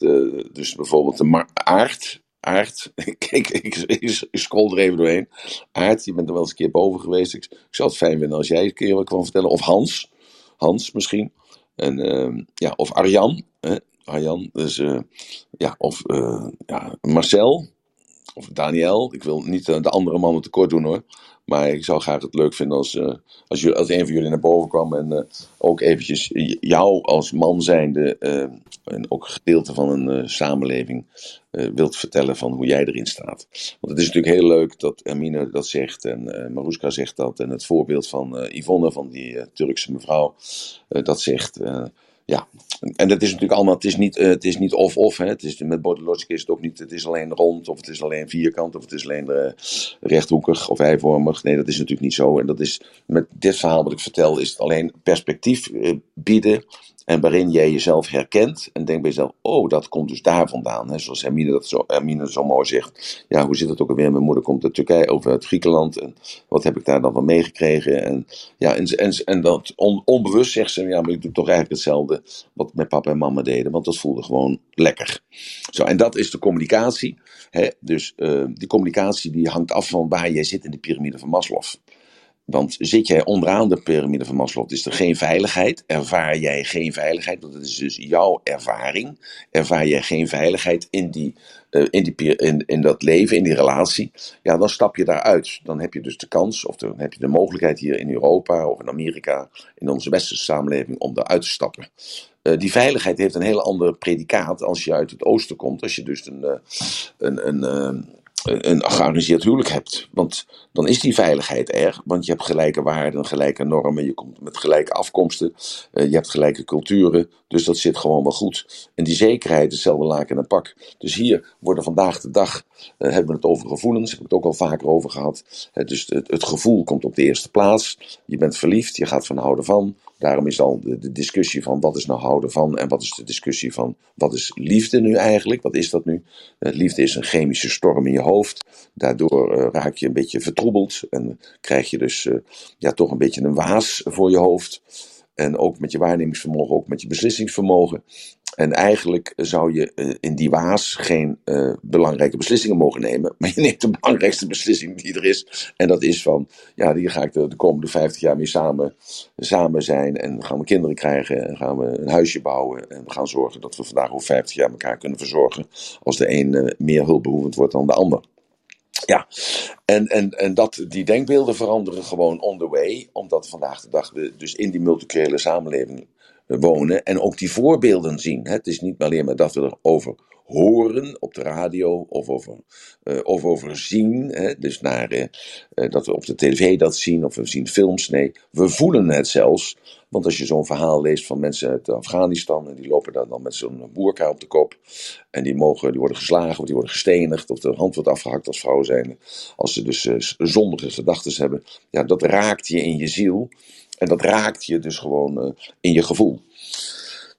dus bijvoorbeeld de Aard. Aard, <laughs> kijk, ik, ik, ik scroll er even doorheen. Aard, je bent er wel eens een keer boven geweest. Ik, zou het fijn vinden als jij een keer wat kwam vertellen. Of Hans, Hans misschien. En, ehm, ja, of Arjan, hè? Arjan, dus, ja, of ja, Marcel, of Daniel. Ik wil niet de andere mannen tekort doen hoor. Maar ik zou graag het leuk vinden als, eh, als, als een van jullie naar boven kwam en eh, ook eventjes jou als man zijnde eh, en ook gedeelte van een samenleving wilt vertellen van hoe jij erin staat. Want het is natuurlijk heel leuk dat Hermine dat zegt en Maruska zegt dat en het voorbeeld van Yvonne, van die Turkse mevrouw, dat zegt. Ja, en dat is natuurlijk allemaal, het is niet, eh, het is niet of-of. Het is, met Body Logic is het ook niet, het is alleen rond, of het is alleen vierkant, of het is alleen eh, rechthoekig of eivormig. Nee, dat is natuurlijk niet zo. En dat is, met dit verhaal wat ik vertel, is het alleen perspectief eh, bieden. En waarin jij jezelf herkent en denkt bij jezelf, oh, dat komt dus daar vandaan. Hè? Zoals Hermine, dat zo, Hermine zo mooi zegt. Ja, hoe zit het ook alweer? Mijn moeder komt uit Turkije, of uit Griekenland. En wat heb ik daar dan van meegekregen? En, ja, en, en, en dat on- onbewust zegt ze, ja, maar ik doe toch eigenlijk hetzelfde wat mijn papa en mama deden. Want dat voelde gewoon lekker. Zo, en dat is de communicatie. Dus eh, die communicatie die hangt af van waar jij zit in de piramide van Maslow. Want zit jij onderaan de piramide van Maslow, is er geen veiligheid. Ervaar jij geen veiligheid, want dat is dus jouw ervaring. Ervaar jij geen veiligheid in, die, eh, in, die, in, in dat leven, in die relatie. Ja, dan stap je daaruit. Dan heb je dus de kans, of dan heb je de mogelijkheid hier in Europa of in Amerika, in onze westerse samenleving, om daaruit te stappen. Eh, die veiligheid heeft een heel ander predicaat als je uit het oosten komt. Als je dus een, eh, een, een, een, een gearrangeerd huwelijk hebt. Want dan is die veiligheid er. Want je hebt gelijke waarden, gelijke normen. Je komt met gelijke afkomsten. eh, je hebt gelijke culturen. Dus dat zit gewoon wel goed. En die zekerheid, hetzelfde laken en pak. Dus hier worden vandaag de dag, eh, hebben we het over gevoelens. Heb ik het ook al vaker over gehad. Eh, dus het, het gevoel komt op de eerste plaats. Je bent verliefd, je gaat van houden van. Daarom is al de, discussie van wat is nou houden van en wat is de discussie van wat is liefde nu eigenlijk? Wat is dat nu? Eh, liefde is een chemische storm in je hoofd. Daardoor eh, raak je een beetje vertroebeld en krijg je dus eh, ja, toch een beetje een waas voor je hoofd. En ook met je waarnemingsvermogen, ook met je beslissingsvermogen. En eigenlijk zou je eh, in die waas geen eh, belangrijke beslissingen mogen nemen. Maar je neemt de belangrijkste beslissing die er is. En dat is van, ja, hier ga ik de, de komende 50 jaar mee samen, samen zijn. En gaan we kinderen krijgen. En gaan we een huisje bouwen. En we gaan zorgen dat we vandaag over 50 jaar elkaar kunnen verzorgen. Als de een eh, meer hulpbehoevend wordt dan de ander. Ja, en, en, en dat, die denkbeelden veranderen gewoon on the way, omdat vandaag de dag we dus in die multiculturele samenleving eh, wonen en ook die voorbeelden zien. Het is niet alleen maar dat we erover horen op de radio of over, eh, of over zien, hè. dus naar, eh, dat we op de tv dat zien of we zien films. Nee, we voelen het zelfs. Want als je zo'n verhaal leest van mensen uit Afghanistan en die lopen daar dan met zo'n boerka op de kop en die, mogen, die worden geslagen of die worden gestenigd of de hand wordt afgehakt als vrouw zijn. Als ze dus eh, zondige gedachten hebben. Ja, dat raakt je in je ziel. En dat raakt je dus gewoon eh, in je gevoel.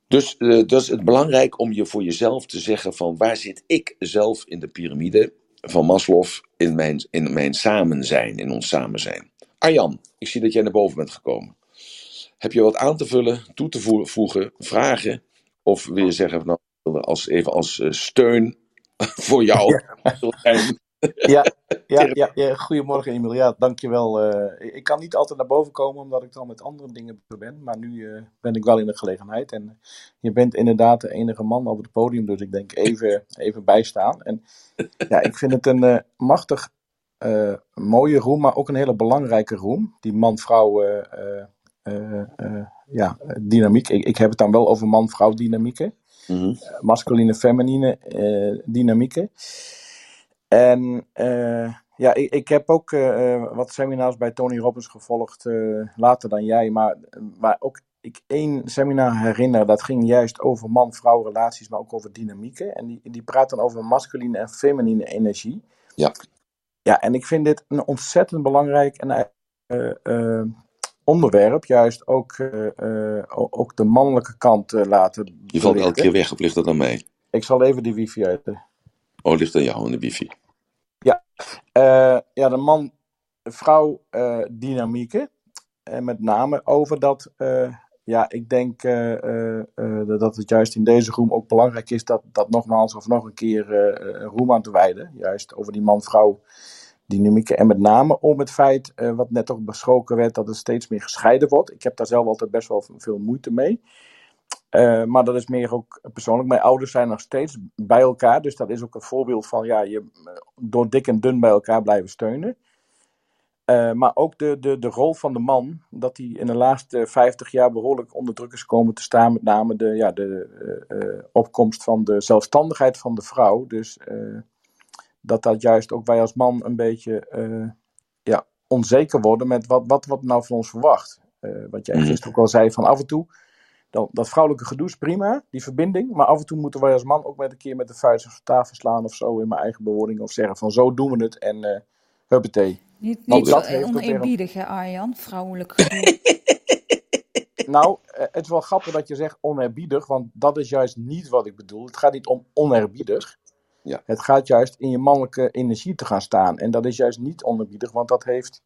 Dus eh, dat is het belangrijk om je voor jezelf te zeggen van waar zit ik zelf in de piramide van Maslow in mijn, in mijn samen zijn, in ons samen zijn. Arjan, ik zie dat jij naar boven bent gekomen. Heb je wat aan te vullen, toe te voe- voegen, vragen? Of wil je zeggen, nou, als, even als eh, steun <laughs> voor jou. Ja, <laughs> ja, ja, ja, goedemorgen Emil. Ja, dankjewel. Eh ik kan niet altijd naar boven komen omdat ik dan met andere dingen bezig ben. Maar nu eh, ben ik wel in de gelegenheid. En je bent inderdaad de enige man op het podium. Dus ik denk even, even bijstaan. En ja, ik vind het een machtig mooie roem, maar ook een hele belangrijke roem. Die man-vrouw ja, dynamiek. Ik, ik heb het dan wel over man-vrouw dynamieken. Mhm. Masculine, feminine eh, dynamieken. En eh, ja, ik, ik heb ook eh, eh, wat seminars bij Tony Robbins gevolgd, eh, later dan jij. Maar waar ook ik één seminar herinner, dat ging juist over man-vrouw relaties, maar ook over dynamieken. En die, die praat dan over masculine en feminine energie. Ja. Ja, en ik vind dit een ontzettend belangrijk en eh, eh, onderwerp juist ook, eh, eh, ook de mannelijke kant eh, laten Je valt elke keer weg, of ligt dat aan mij? Ik zal even die wifi uit. Oh, ligt aan jou in de wifi. Eh, ja, de man-vrouw dynamieken. En met name over dat, ja, ik denk dat het juist in deze room ook belangrijk is dat, dat nogmaals of nog een keer room aan te wijden. Juist over die man-vrouw dynamieken. En met name om het feit, eh, wat net ook besproken werd, dat het steeds meer gescheiden wordt. Ik heb daar zelf altijd best wel veel moeite mee. Eh, maar dat is meer ook persoonlijk. Mijn ouders zijn nog steeds bij elkaar. Dus dat is ook een voorbeeld van ja, je eh, door dik en dun bij elkaar blijven steunen. Maar ook de, de, de rol van de man, dat hij in de laatste 50 jaar behoorlijk onder druk is komen te staan. Met name de, ja, de opkomst van de zelfstandigheid van de vrouw. Dus dat dat juist ook wij als man een beetje eh, ja, onzeker worden met wat, wat, wat nou van ons verwacht. Eh, wat jij Mhm. gisteren ook al zei, van af en toe dan, dat vrouwelijke gedoe is prima, die verbinding. Maar af en toe moeten wij als man ook met een keer met de vuist op tafel slaan of zo in mijn eigen bewoording. Of zeggen van zo doen we het en eh huppatee. Niet, Want niet dat oneerbiedig, hè, Arjan? Vrouwelijk gedoe. <laughs> Nou, het is wel grappig dat je zegt onerbiedig, want dat is juist niet wat ik bedoel. Het gaat niet om onerbiedig. Ja. Het gaat juist in je mannelijke energie te gaan staan. En dat is juist niet onerbiedig, want dat heeft,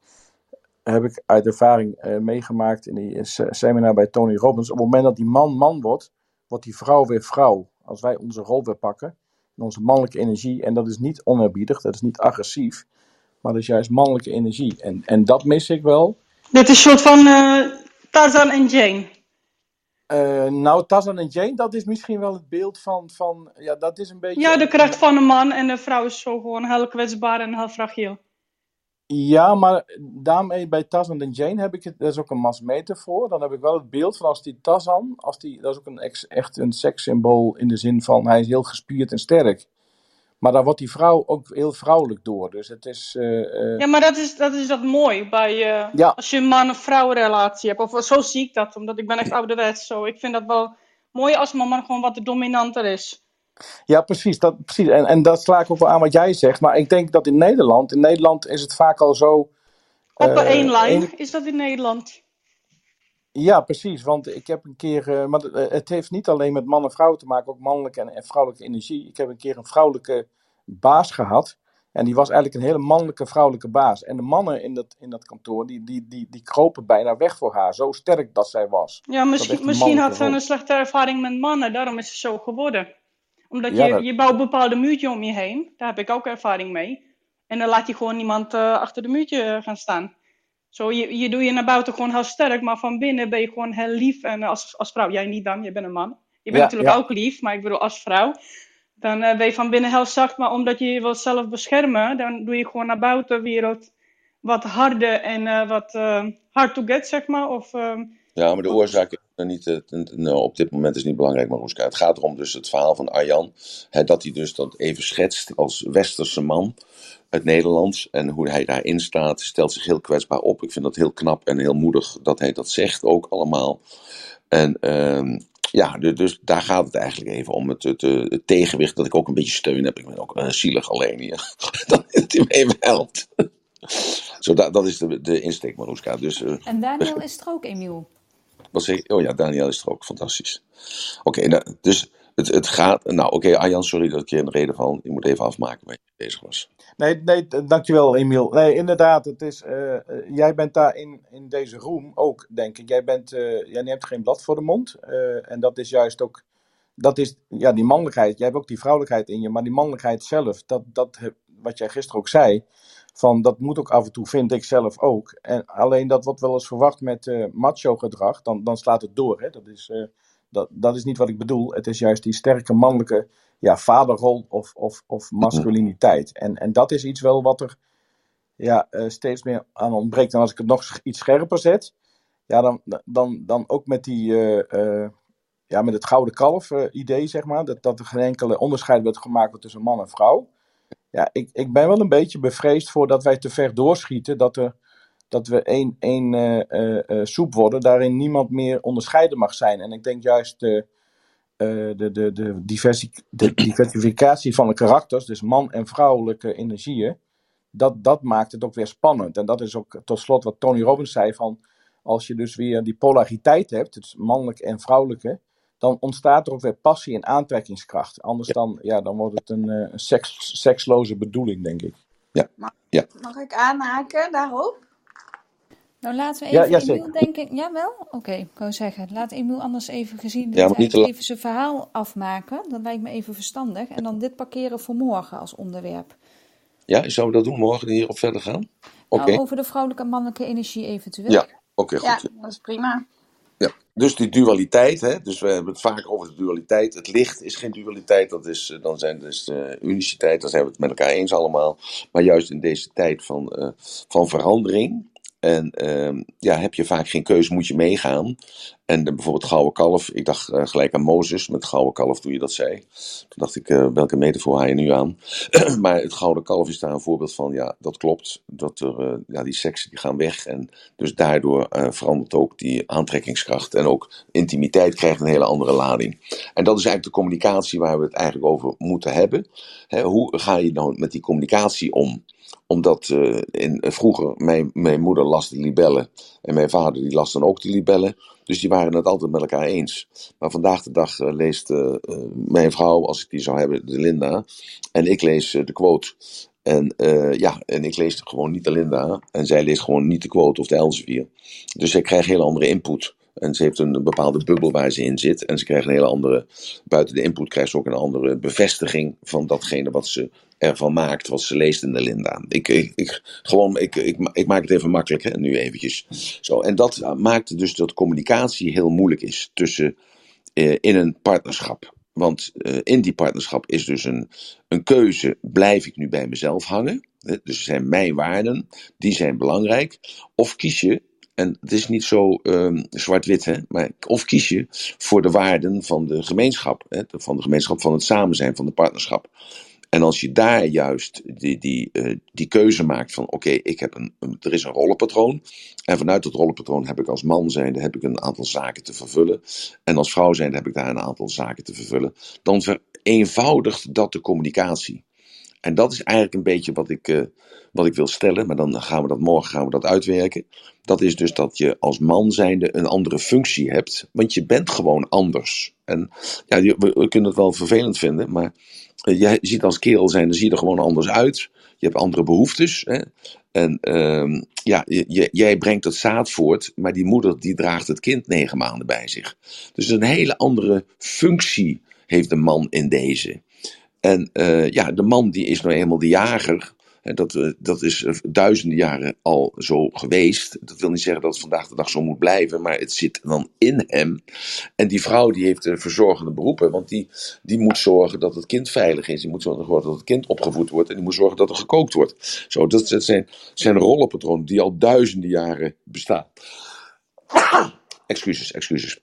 heb ik uit ervaring eh, meegemaakt in die se- seminar bij Tony Robbins. Op het moment dat die man man wordt, wordt die vrouw weer vrouw. Als wij onze rol weer pakken, en onze mannelijke energie. En dat is niet onerbiedig, dat is niet agressief, maar dat is juist mannelijke energie. En, en dat mis ik wel. Dit is een soort van eh, Tarzan en Jane. Eh, nou, Tarzan en Jane, dat is misschien wel het beeld van, van ja, dat is een beetje... Ja, de kracht van een man en de vrouw is zo gewoon heel kwetsbaar en heel fragiel. Ja, maar daarmee bij Tarzan en Jane heb ik het, dat is ook een masmetafoor. Dan heb ik wel het beeld van als die Tarzan, als die, dat is ook een ex, echt een sekssymbool in de zin van hij is heel gespierd en sterk. Maar daar wordt die vrouw ook heel vrouwelijk door. Dus het is, eh, eh, Ja, maar dat is dat, is dat mooi bij, eh, Ja. als je een man-vrouw relatie hebt. Of zo zie ik dat, omdat ik ben echt ouderwets. Zo. Ik vind dat wel mooi als mijn man gewoon wat dominanter is. ja precies. Dat, precies. En, en dat sla ik ook wel aan wat jij zegt. Maar ik denk dat in Nederland, in Nederland is het vaak al zo... Op één lijn is dat in Nederland. Ja, precies. Want ik heb een keer. eh, maar het- het heeft niet alleen met man en vrouw te maken, ook mannelijke en, en vrouwelijke energie. Ik heb een keer een vrouwelijke baas gehad. En die was eigenlijk een hele mannelijke vrouwelijke baas. En de mannen in dat, in dat kantoor, die, die, die, die kropen bijna weg voor haar. Zo sterk dat zij was. Ja, misschien, misschien had ze een slechte ervaring met mannen, daarom is ze zo geworden. Omdat Ja, je, dat- je bouwt bepaalde muurtje om je heen, daar heb ik ook ervaring mee. En dan laat je gewoon niemand eh, achter de muurtje eh, gaan staan. Zo, je, je doe je naar buiten gewoon heel sterk, maar van binnen ben je gewoon heel lief. En als, als vrouw, jij niet dan, je bent een man. Je bent Ja, natuurlijk ja. ook lief, maar ik bedoel als vrouw. Dan eh, ben je van binnen heel zacht, maar omdat je je wil zelf beschermen, dan doe je gewoon naar buitenwereld wat harder en eh, wat eh, hard to get, zeg maar. Of, Ja, maar de oorzaak is niet, eh, nou, op dit moment is niet belangrijk, Maroeska. Het gaat erom dus het verhaal van Arjan. Hè, dat hij dus dat even schetst als westerse man uit Nederlands. En hoe hij daarin staat, stelt zich heel kwetsbaar op. Ik vind dat heel knap en heel moedig dat hij dat zegt ook allemaal. En ehm, ja, du- dus daar gaat het eigenlijk even om. Het, het, eh, het tegenwicht dat ik ook een beetje steun heb. Ik ben ook uh, zielig alleen hier. <laughs> dat het hem even helpt. Zo, dat, dat is de, de insteek, Maroeska. Dus eh, En Daniel is er ook, Emiel. wat zeg je? Oh ja, Daniel is er ook. Fantastisch. Oké, nou, dus het, het gaat... Nou, oké, Arjan, sorry dat ik je een reden van... Ik moet even afmaken waar je bezig was. Nee, nee, dankjewel Emiel. Nee, inderdaad, het is, eh, eh, jij bent daar in, in deze room ook, denk ik. Jij, bent, eh, jij neemt geen blad voor de mond. en dat is juist ook, dat is, ja, die mannelijkheid. Jij hebt ook die vrouwelijkheid in je, maar die mannelijkheid zelf, dat, dat wat jij gisteren ook zei, van dat moet ook af en toe, vind ik zelf ook. En alleen dat wordt wel eens verwacht met macho gedrag, dan, dan slaat het door. Hè? Dat, is, dat, dat is niet wat ik bedoel. Het is juist die sterke mannelijke ja, vaderrol of, of, of masculiniteit. En, en dat is iets wel wat er ja, eh, steeds meer aan ontbreekt. En als ik het nog iets scherper zet, ja, dan, dan, dan ook met, die, eh, eh, ja, met het gouden kalf idee, zeg maar, dat, dat er geen enkele onderscheid werd gemaakt tussen man en vrouw. Ja, ik, ik ben wel een beetje bevreesd voor dat wij te ver doorschieten, dat, er, dat we één, één eh, eh, eh, soep worden, daarin niemand meer onderscheiden mag zijn. En ik denk juist de, de, de, diversi- de diversificatie van de karakters, dus man- en vrouwelijke energieën, dat, dat maakt het ook weer spannend. En dat is ook tot slot wat Tony Robbins zei van, als je dus weer die polariteit hebt, het mannelijk en vrouwelijke, dan ontstaat er ook weer passie en aantrekkingskracht. Anders dan, ja, dan wordt het een, een seks, seksloze bedoeling, denk ik. Mag ik aanhaken daarop? Nou, laten we Ja, even ja, Emiel zeker. denken. Jawel? Oké, ik wou zeggen. Laat Emiel anders even gezien Ja, maar niet te tijd lang. even zijn verhaal afmaken. Dat lijkt me even verstandig. En dan dit parkeren voor morgen als onderwerp. Ja, zouden we dat doen morgen hierop verder gaan? Oké, Nou, over de vrouwelijke en mannelijke energie eventueel. ja, oké, Ja, goed. dat is prima. Ja. Dus die dualiteit, hè? dus we hebben het vaak over de dualiteit. Het licht is geen dualiteit, dat is, eh, dan zijn dus de uniciteit, dan zijn we het met elkaar eens allemaal. Maar juist in deze tijd van, eh, van verandering. En ehm, ja, heb je vaak geen keuze, moet je meegaan. En de, bijvoorbeeld Gouden Kalf, ik dacht eh, gelijk aan Mozes met Gouden Kalf toen je dat zei. Toen dacht ik, eh, welke metafoor haal je nu aan? <clears throat> maar het Gouden Kalf is daar een voorbeeld van, ja, dat klopt. Dat er, eh, ja, die seksen die gaan weg. En dus daardoor eh, verandert ook die aantrekkingskracht. En ook intimiteit krijgt een hele andere lading. En dat is eigenlijk de communicatie waar we het eigenlijk over moeten hebben. Hè, hoe ga je nou met die communicatie om? Omdat eh, in, eh, vroeger, mijn, mijn moeder las de libellen en mijn vader die las dan ook de libellen. Dus die waren het altijd met elkaar eens. Maar vandaag de dag eh, leest mijn vrouw, als ik die zou hebben, de Linda. En ik lees de quote. En ja, en ik lees gewoon niet de Linda. En zij leest gewoon niet de quote of de Elsevier. Dus zij krijgt hele andere input. En ze heeft een bepaalde bubbel waar ze in zit. En ze krijgt een hele andere, buiten de input krijgt ze ook een andere bevestiging van datgene wat ze ervan maakt, wat ze leest in de Linda. Ik, ik, gewoon, ik, ik, ik maak het even makkelijk, hè, nu eventjes. Zo, en dat maakt dus dat communicatie heel moeilijk is tussen, eh, in een partnerschap. Want eh, in die partnerschap is dus een, een keuze, blijf ik nu bij mezelf hangen? Dus zijn mijn waarden, die zijn belangrijk. Of kies je, en het is niet zo ehm, zwart-wit, hè, maar of kies je voor de waarden van de gemeenschap, hè, van de gemeenschap van het samen zijn, van de partnerschap. En als je daar juist die, die, eh, die keuze maakt van oké, ik heb een, een- er is een rollenpatroon. En vanuit dat rollenpatroon heb ik als man zijnde heb ik een aantal zaken te vervullen. En als vrouw zijnde heb ik daar een aantal zaken te vervullen. Dan vereenvoudigt dat de communicatie. En dat is eigenlijk een beetje wat ik, eh, wat ik wil stellen. Maar dan gaan we dat morgen gaan we dat uitwerken. Dat is dus dat je als man zijnde een andere functie hebt. Want je bent gewoon anders. En ja, we, kunnen het wel vervelend vinden. Maar eh, jij ziet als kerel dan zie je er gewoon anders uit. Je hebt andere behoeftes. Hè? En ehm, ja, je- jij brengt het zaad voort, maar die moeder die draagt het kind negen maanden bij zich. Dus een hele andere functie heeft de man in deze. En eh, ja, de man die is nou eenmaal de jager. En dat, eh, dat is eh, duizenden jaren al zo geweest. Dat wil niet zeggen dat het vandaag de dag zo moet blijven, maar het zit dan in hem. En die vrouw die heeft een verzorgende beroepen, want die, die moet zorgen dat het kind veilig is. Die moet zorgen dat het kind opgevoed wordt en die moet zorgen dat er gekookt wordt. Zo, dat, zijn, zijn rollenpatronen die al duizenden jaren bestaan. <coughs> excuses, excuses.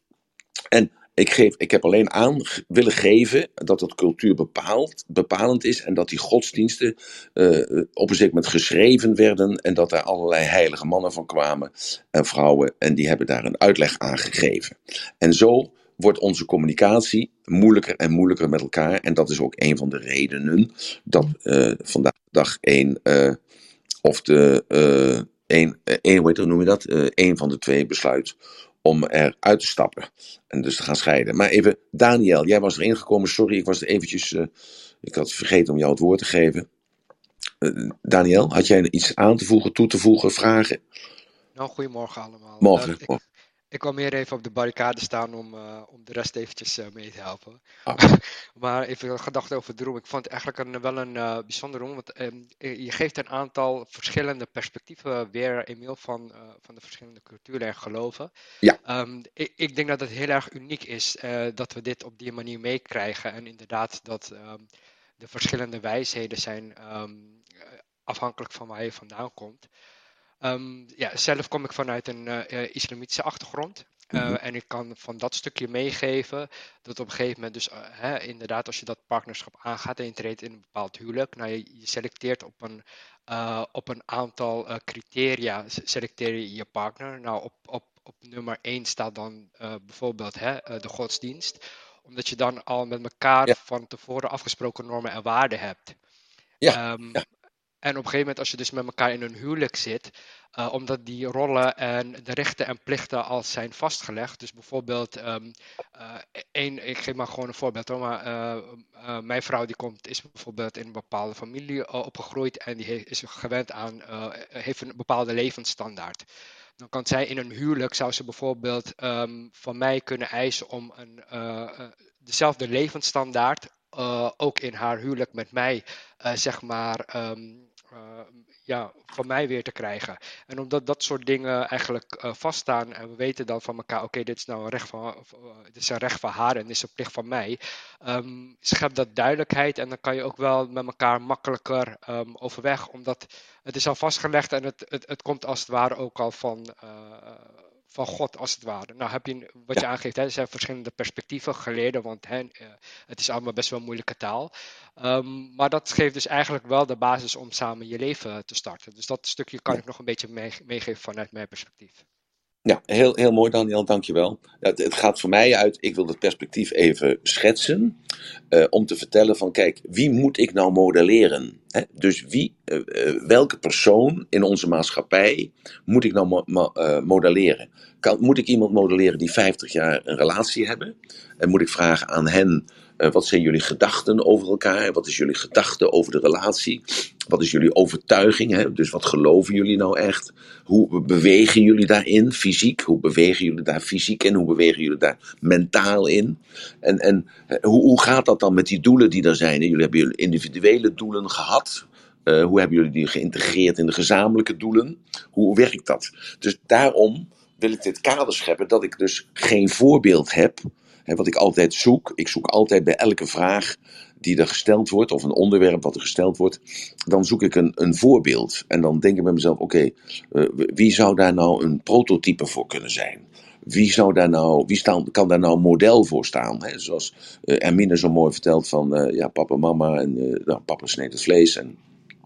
En ik, geef, ik heb alleen aan willen geven dat het cultuur bepaald, bepalend is en dat die godsdiensten eh, op een zeker moment geschreven werden en dat er allerlei heilige mannen van kwamen en vrouwen en die hebben daar een uitleg aan gegeven. En zo wordt onze communicatie moeilijker en moeilijker met elkaar en dat is ook een van de redenen dat eh, vandaag dag één eh, of de één, hoe dat, noem je dat? Één van de twee besluit om eruit te stappen en dus te gaan scheiden. Maar even, Daniel, jij was erin gekomen. Sorry, ik was er eventjes, eh, ik had vergeten om jou het woord te geven. Eh, Daniel, had jij iets aan te voegen, toe te voegen, vragen? Nou, goedemorgen allemaal. Morgen. Ik, ik kwam meer even op de barricade staan om, eh, om de rest eventjes eh, mee te helpen. Ah. <laughs> maar even een gedachte over de room. Ik vond het eigenlijk een, wel een eh bijzondere room, want ehm, je geeft een aantal verschillende perspectieven weer, Emiel, van, van de verschillende culturen en geloven. Ja. Ehm, ik, ik denk dat het heel erg uniek is dat we dit op die manier meekrijgen. En inderdaad dat ehm, de verschillende wijsheden zijn afhankelijk van waar je vandaan komt. Ehm, ja, zelf kom ik vanuit een eh, eh, islamitische achtergrond. Eh, Mhm. En ik kan van dat stukje meegeven dat op een gegeven moment, dus hè, inderdaad, als je dat partnerschap aangaat en je treedt in een bepaald huwelijk, nou, je, je selecteert op een, op een aantal criteria, se- selecteer je je partner. Nou, op, op, op nummer 1 staat dan bijvoorbeeld hè, de godsdienst, omdat je dan al met elkaar Ja. van tevoren afgesproken normen en waarden hebt. Ja, Ehm, ja. En op een gegeven moment, als je dus met elkaar in een huwelijk zit, uh, omdat die rollen en de rechten en plichten al zijn vastgelegd. Dus bijvoorbeeld, um, één, ik geef maar gewoon een voorbeeld hoor, maar uh, mijn vrouw die komt, is bijvoorbeeld in een bepaalde familie opgegroeid en die is gewend aan, heeft een bepaalde levensstandaard. Dan kan zij in een huwelijk, zou ze bijvoorbeeld um, van mij kunnen eisen om een, dezelfde levensstandaard ook in haar huwelijk met mij, zeg maar, um, ja, van mij weer te krijgen. En omdat dat soort dingen eigenlijk uh, vaststaan en we weten dan van elkaar, oké, dit is nou een recht van, uh, dit is een recht van haar en dit is een plicht van mij. Um, schept dat duidelijkheid en dan kan je ook wel met elkaar makkelijker um, overweg, omdat het is al vastgelegd en het, het, het komt als het ware ook al van, van God, als het ware. Nou heb je, wat je aangeeft, hè, er zijn verschillende perspectieven geleden, want hè, uh, het is allemaal best wel moeilijke taal. Um, maar dat geeft dus eigenlijk wel de basis om samen je leven te starten. Dus dat stukje kan ik nog een beetje meegeven vanuit mijn perspectief. Ja, heel, heel mooi Daniel, dankjewel. Het, het gaat voor mij uit, ik wil het perspectief even schetsen. Uh, om te vertellen van, kijk, wie moet ik nou modelleren? Hè? Dus wie, uh, uh, welke persoon in onze maatschappij moet ik nou mo mo modelleren? Kan, moet ik iemand modelleren die 50 jaar een relatie hebben? En moet ik vragen aan hen, wat zijn jullie gedachten over elkaar? Wat is jullie gedachte over de relatie? Wat is jullie overtuiging? Hè? Dus wat geloven jullie nou echt? Hoe bewegen jullie daarin fysiek? Hoe bewegen jullie daar fysiek in? Hoe bewegen jullie daar mentaal in? En, en hoe, hoe gaat dat dan met die doelen die er zijn? Jullie hebben jullie individuele doelen gehad. Uh, hoe hebben jullie die geïntegreerd in de gezamenlijke doelen? Hoe werkt dat? Dus daarom wil ik dit kader scheppen dat ik dus geen voorbeeld heb. Wat ik altijd zoek. Ik zoek altijd bij elke vraag die er gesteld wordt, of een onderwerp wat er gesteld wordt, dan zoek ik een, een voorbeeld. En dan denk ik bij mezelf: oké, uh, wie zou daar nou een prototype voor kunnen zijn? Wie, zou daar nou, wie kan daar nou model voor staan? Hè? Zoals uh, zo mooi vertelt van uh, ja, papa mama. En nou, papa sneed het vlees en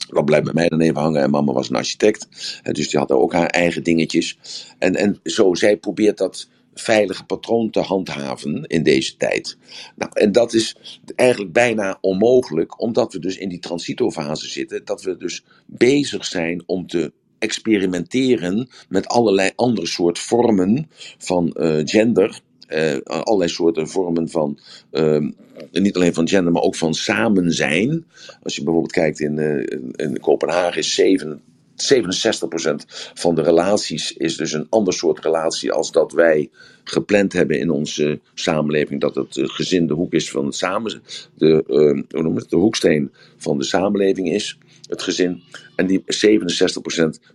dat blijft bij mij dan even hangen. En mama was een architect. Dus die had ook haar eigen dingetjes. En, en zo, zij probeert dat veilige patroon te handhaven in deze tijd. Nou, en dat is eigenlijk bijna onmogelijk, omdat we dus in die transitofase zitten, dat we dus bezig zijn om te experimenteren met allerlei andere soort vormen van uh, gender. Uh, allerlei soorten vormen van, uh, niet alleen van gender, maar ook van samen zijn. Als je bijvoorbeeld kijkt in, in, in Kopenhagen is 7, 67% van de relaties is dus een ander soort relatie als dat wij gepland hebben in onze samenleving. Dat het gezin de hoek is van het samen, de, uh, hoe noem het, de hoeksteen van de samenleving is, het gezin. En die 67%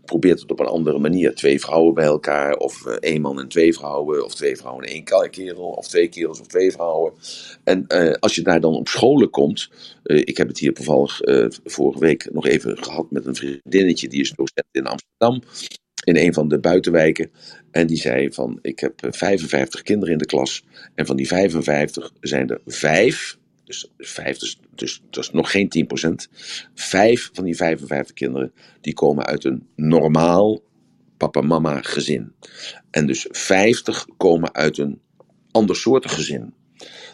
probeert het op een andere manier. Twee vrouwen bij elkaar, of uh, één man en twee vrouwen, of twee vrouwen en één kerel, of twee kerels of twee vrouwen. En uh, als je daar dan op scholen komt, uh, ik heb het hier toevallig vorige week nog even gehad met een vriendinnetje, die is docent in Amsterdam in een van de buitenwijken. En die zei van, ik heb 55 kinderen in de klas. En van die 55 zijn er vijf, dus vijf, dus, dus dat is nog geen 10%. Vijf van die 55 kinderen, die komen uit een normaal papa-mama gezin. En dus 50 komen uit een andersoortig gezin.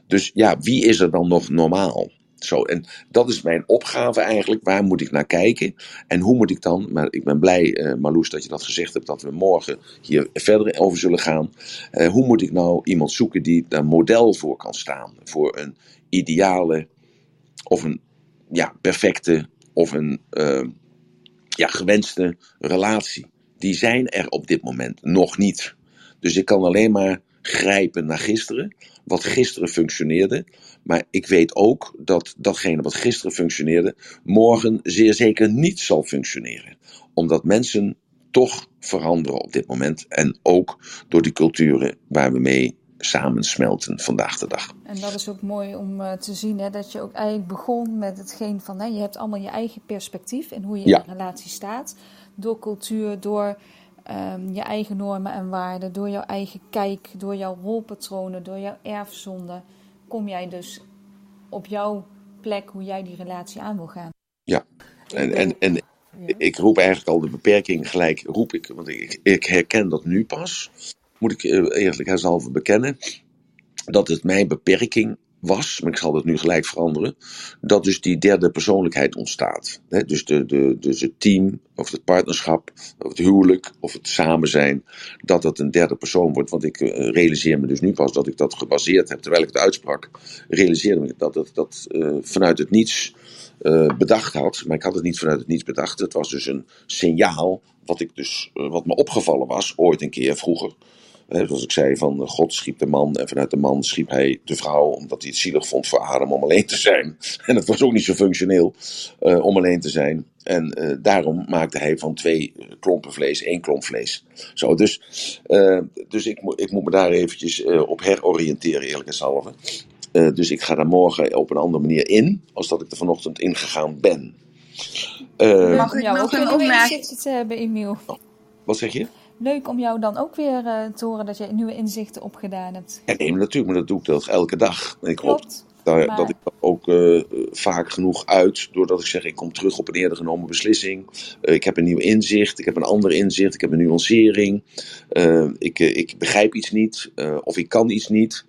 Dus ja, wie is er dan nog normaal? Zo, en dat is mijn opgave eigenlijk. Waar moet ik naar kijken? En hoe moet ik dan, maar ik ben blij, uh, Marloes, dat je dat gezegd hebt, dat we morgen hier verder over zullen gaan. Uh, hoe moet ik nou iemand zoeken die daar model voor kan staan? Voor een ideale, of een ja, perfecte, of een uh, ja, gewenste relatie. Die zijn er op dit moment nog niet. Dus ik kan alleen maar grijpen naar gisteren, wat gisteren functioneerde. Maar ik weet ook dat datgene wat gisteren functioneerde, morgen zeer zeker niet zal functioneren. Omdat mensen toch veranderen op dit moment. En ook door die culturen waar we mee samensmelten vandaag de dag. En dat is ook mooi om uh, te zien, hè, dat je ook eigenlijk begon met hetgeen van, hè, je hebt allemaal je eigen perspectief en hoe je ja. in een relatie staat. Door cultuur, door um, je eigen normen en waarden, door jouw eigen kijk, door jouw rolpatronen, door jouw erfzonde, kom jij dus op jouw plek hoe jij die relatie aan wil gaan. Ja, en, en, en ik roep eigenlijk al de beperking gelijk, roep ik, want ik, ik herken dat nu pas, moet ik eerlijkheidshalve bekennen, dat het mijn beperking was, maar ik zal dat nu gelijk veranderen, dat dus die derde persoonlijkheid ontstaat. Dus, de, de, dus het team, of het partnerschap, of het huwelijk, of het samen zijn, dat dat een derde persoon wordt. Want ik uh, realiseer me dus nu pas dat ik dat gebaseerd heb, terwijl ik het uitsprak, realiseerde me dat dat, dat uh, vanuit het niets bedacht had. Maar ik had het niet vanuit het niets bedacht. Het was dus een signaal wat, ik dus, wat me opgevallen was, ooit een keer vroeger. Zoals ik zei, van eh, God schiep de man en vanuit de man schiep hij de vrouw, omdat hij het zielig vond voor Adam om alleen te zijn. <laughs> En het was ook niet zo functioneel uh, om alleen te zijn. En uh, daarom maakte hij van twee klompen vlees één klomp vlees. Zo, dus uh, dus ik, ik moet me daar eventjes op heroriënteren, eerlijk gezegd. dus ik ga daar morgen op een andere manier in, als dat ik er vanochtend ingegaan ben. Mag ik nog een opmerking te hebben, Emiel? Wat zeg je? Leuk om jou dan ook weer uh, te horen dat je nieuwe inzichten opgedaan hebt. Ja, nee, natuurlijk, maar dat doe ik dat elke dag. Ik Klopt, hoop dat, maar... dat ik dat ook uh, vaak genoeg uit, doordat ik zeg, ik kom terug op een eerder genomen beslissing. Uh, ik heb een nieuw inzicht, ik heb een ander inzicht, ik heb een nuancering. ik, ik begrijp iets niet, of ik kan iets niet.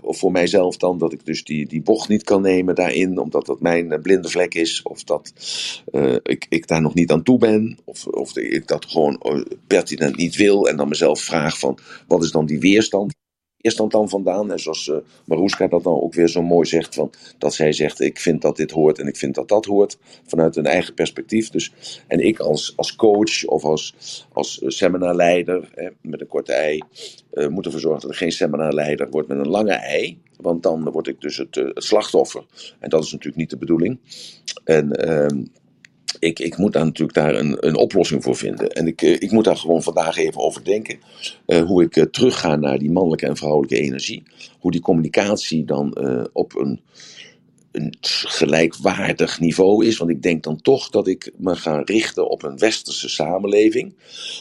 Of voor mijzelf dan, dat ik dus die, die bocht niet kan nemen daarin, omdat dat mijn blinde vlek is. Of dat uh, ik, ik daar nog niet aan toe ben. Of, of ik dat gewoon pertinent niet wil. En dan mezelf vraag van, wat is dan die weerstand? Weerstand dan vandaan? En zoals uh, Maroeska dat dan ook weer zo mooi zegt, van, dat zij zegt: Ik vind dat dit hoort en ik vind dat dat hoort. Vanuit een eigen perspectief. Dus, en ik als, als coach of als, als seminarleider hè, met een korte ei, uh, moet ervoor zorgen dat er geen seminarleider wordt met een lange ei. Want dan word ik dus het, het slachtoffer. En dat is natuurlijk niet de bedoeling. En ehm, ik, ik moet daar natuurlijk daar een, een oplossing voor vinden. En ik, ik moet daar gewoon vandaag even over denken. Uh, hoe ik uh, terugga naar die mannelijke en vrouwelijke energie. Hoe die communicatie dan op een, een gelijkwaardig niveau is. Want ik denk dan toch dat ik me ga richten op een westerse samenleving.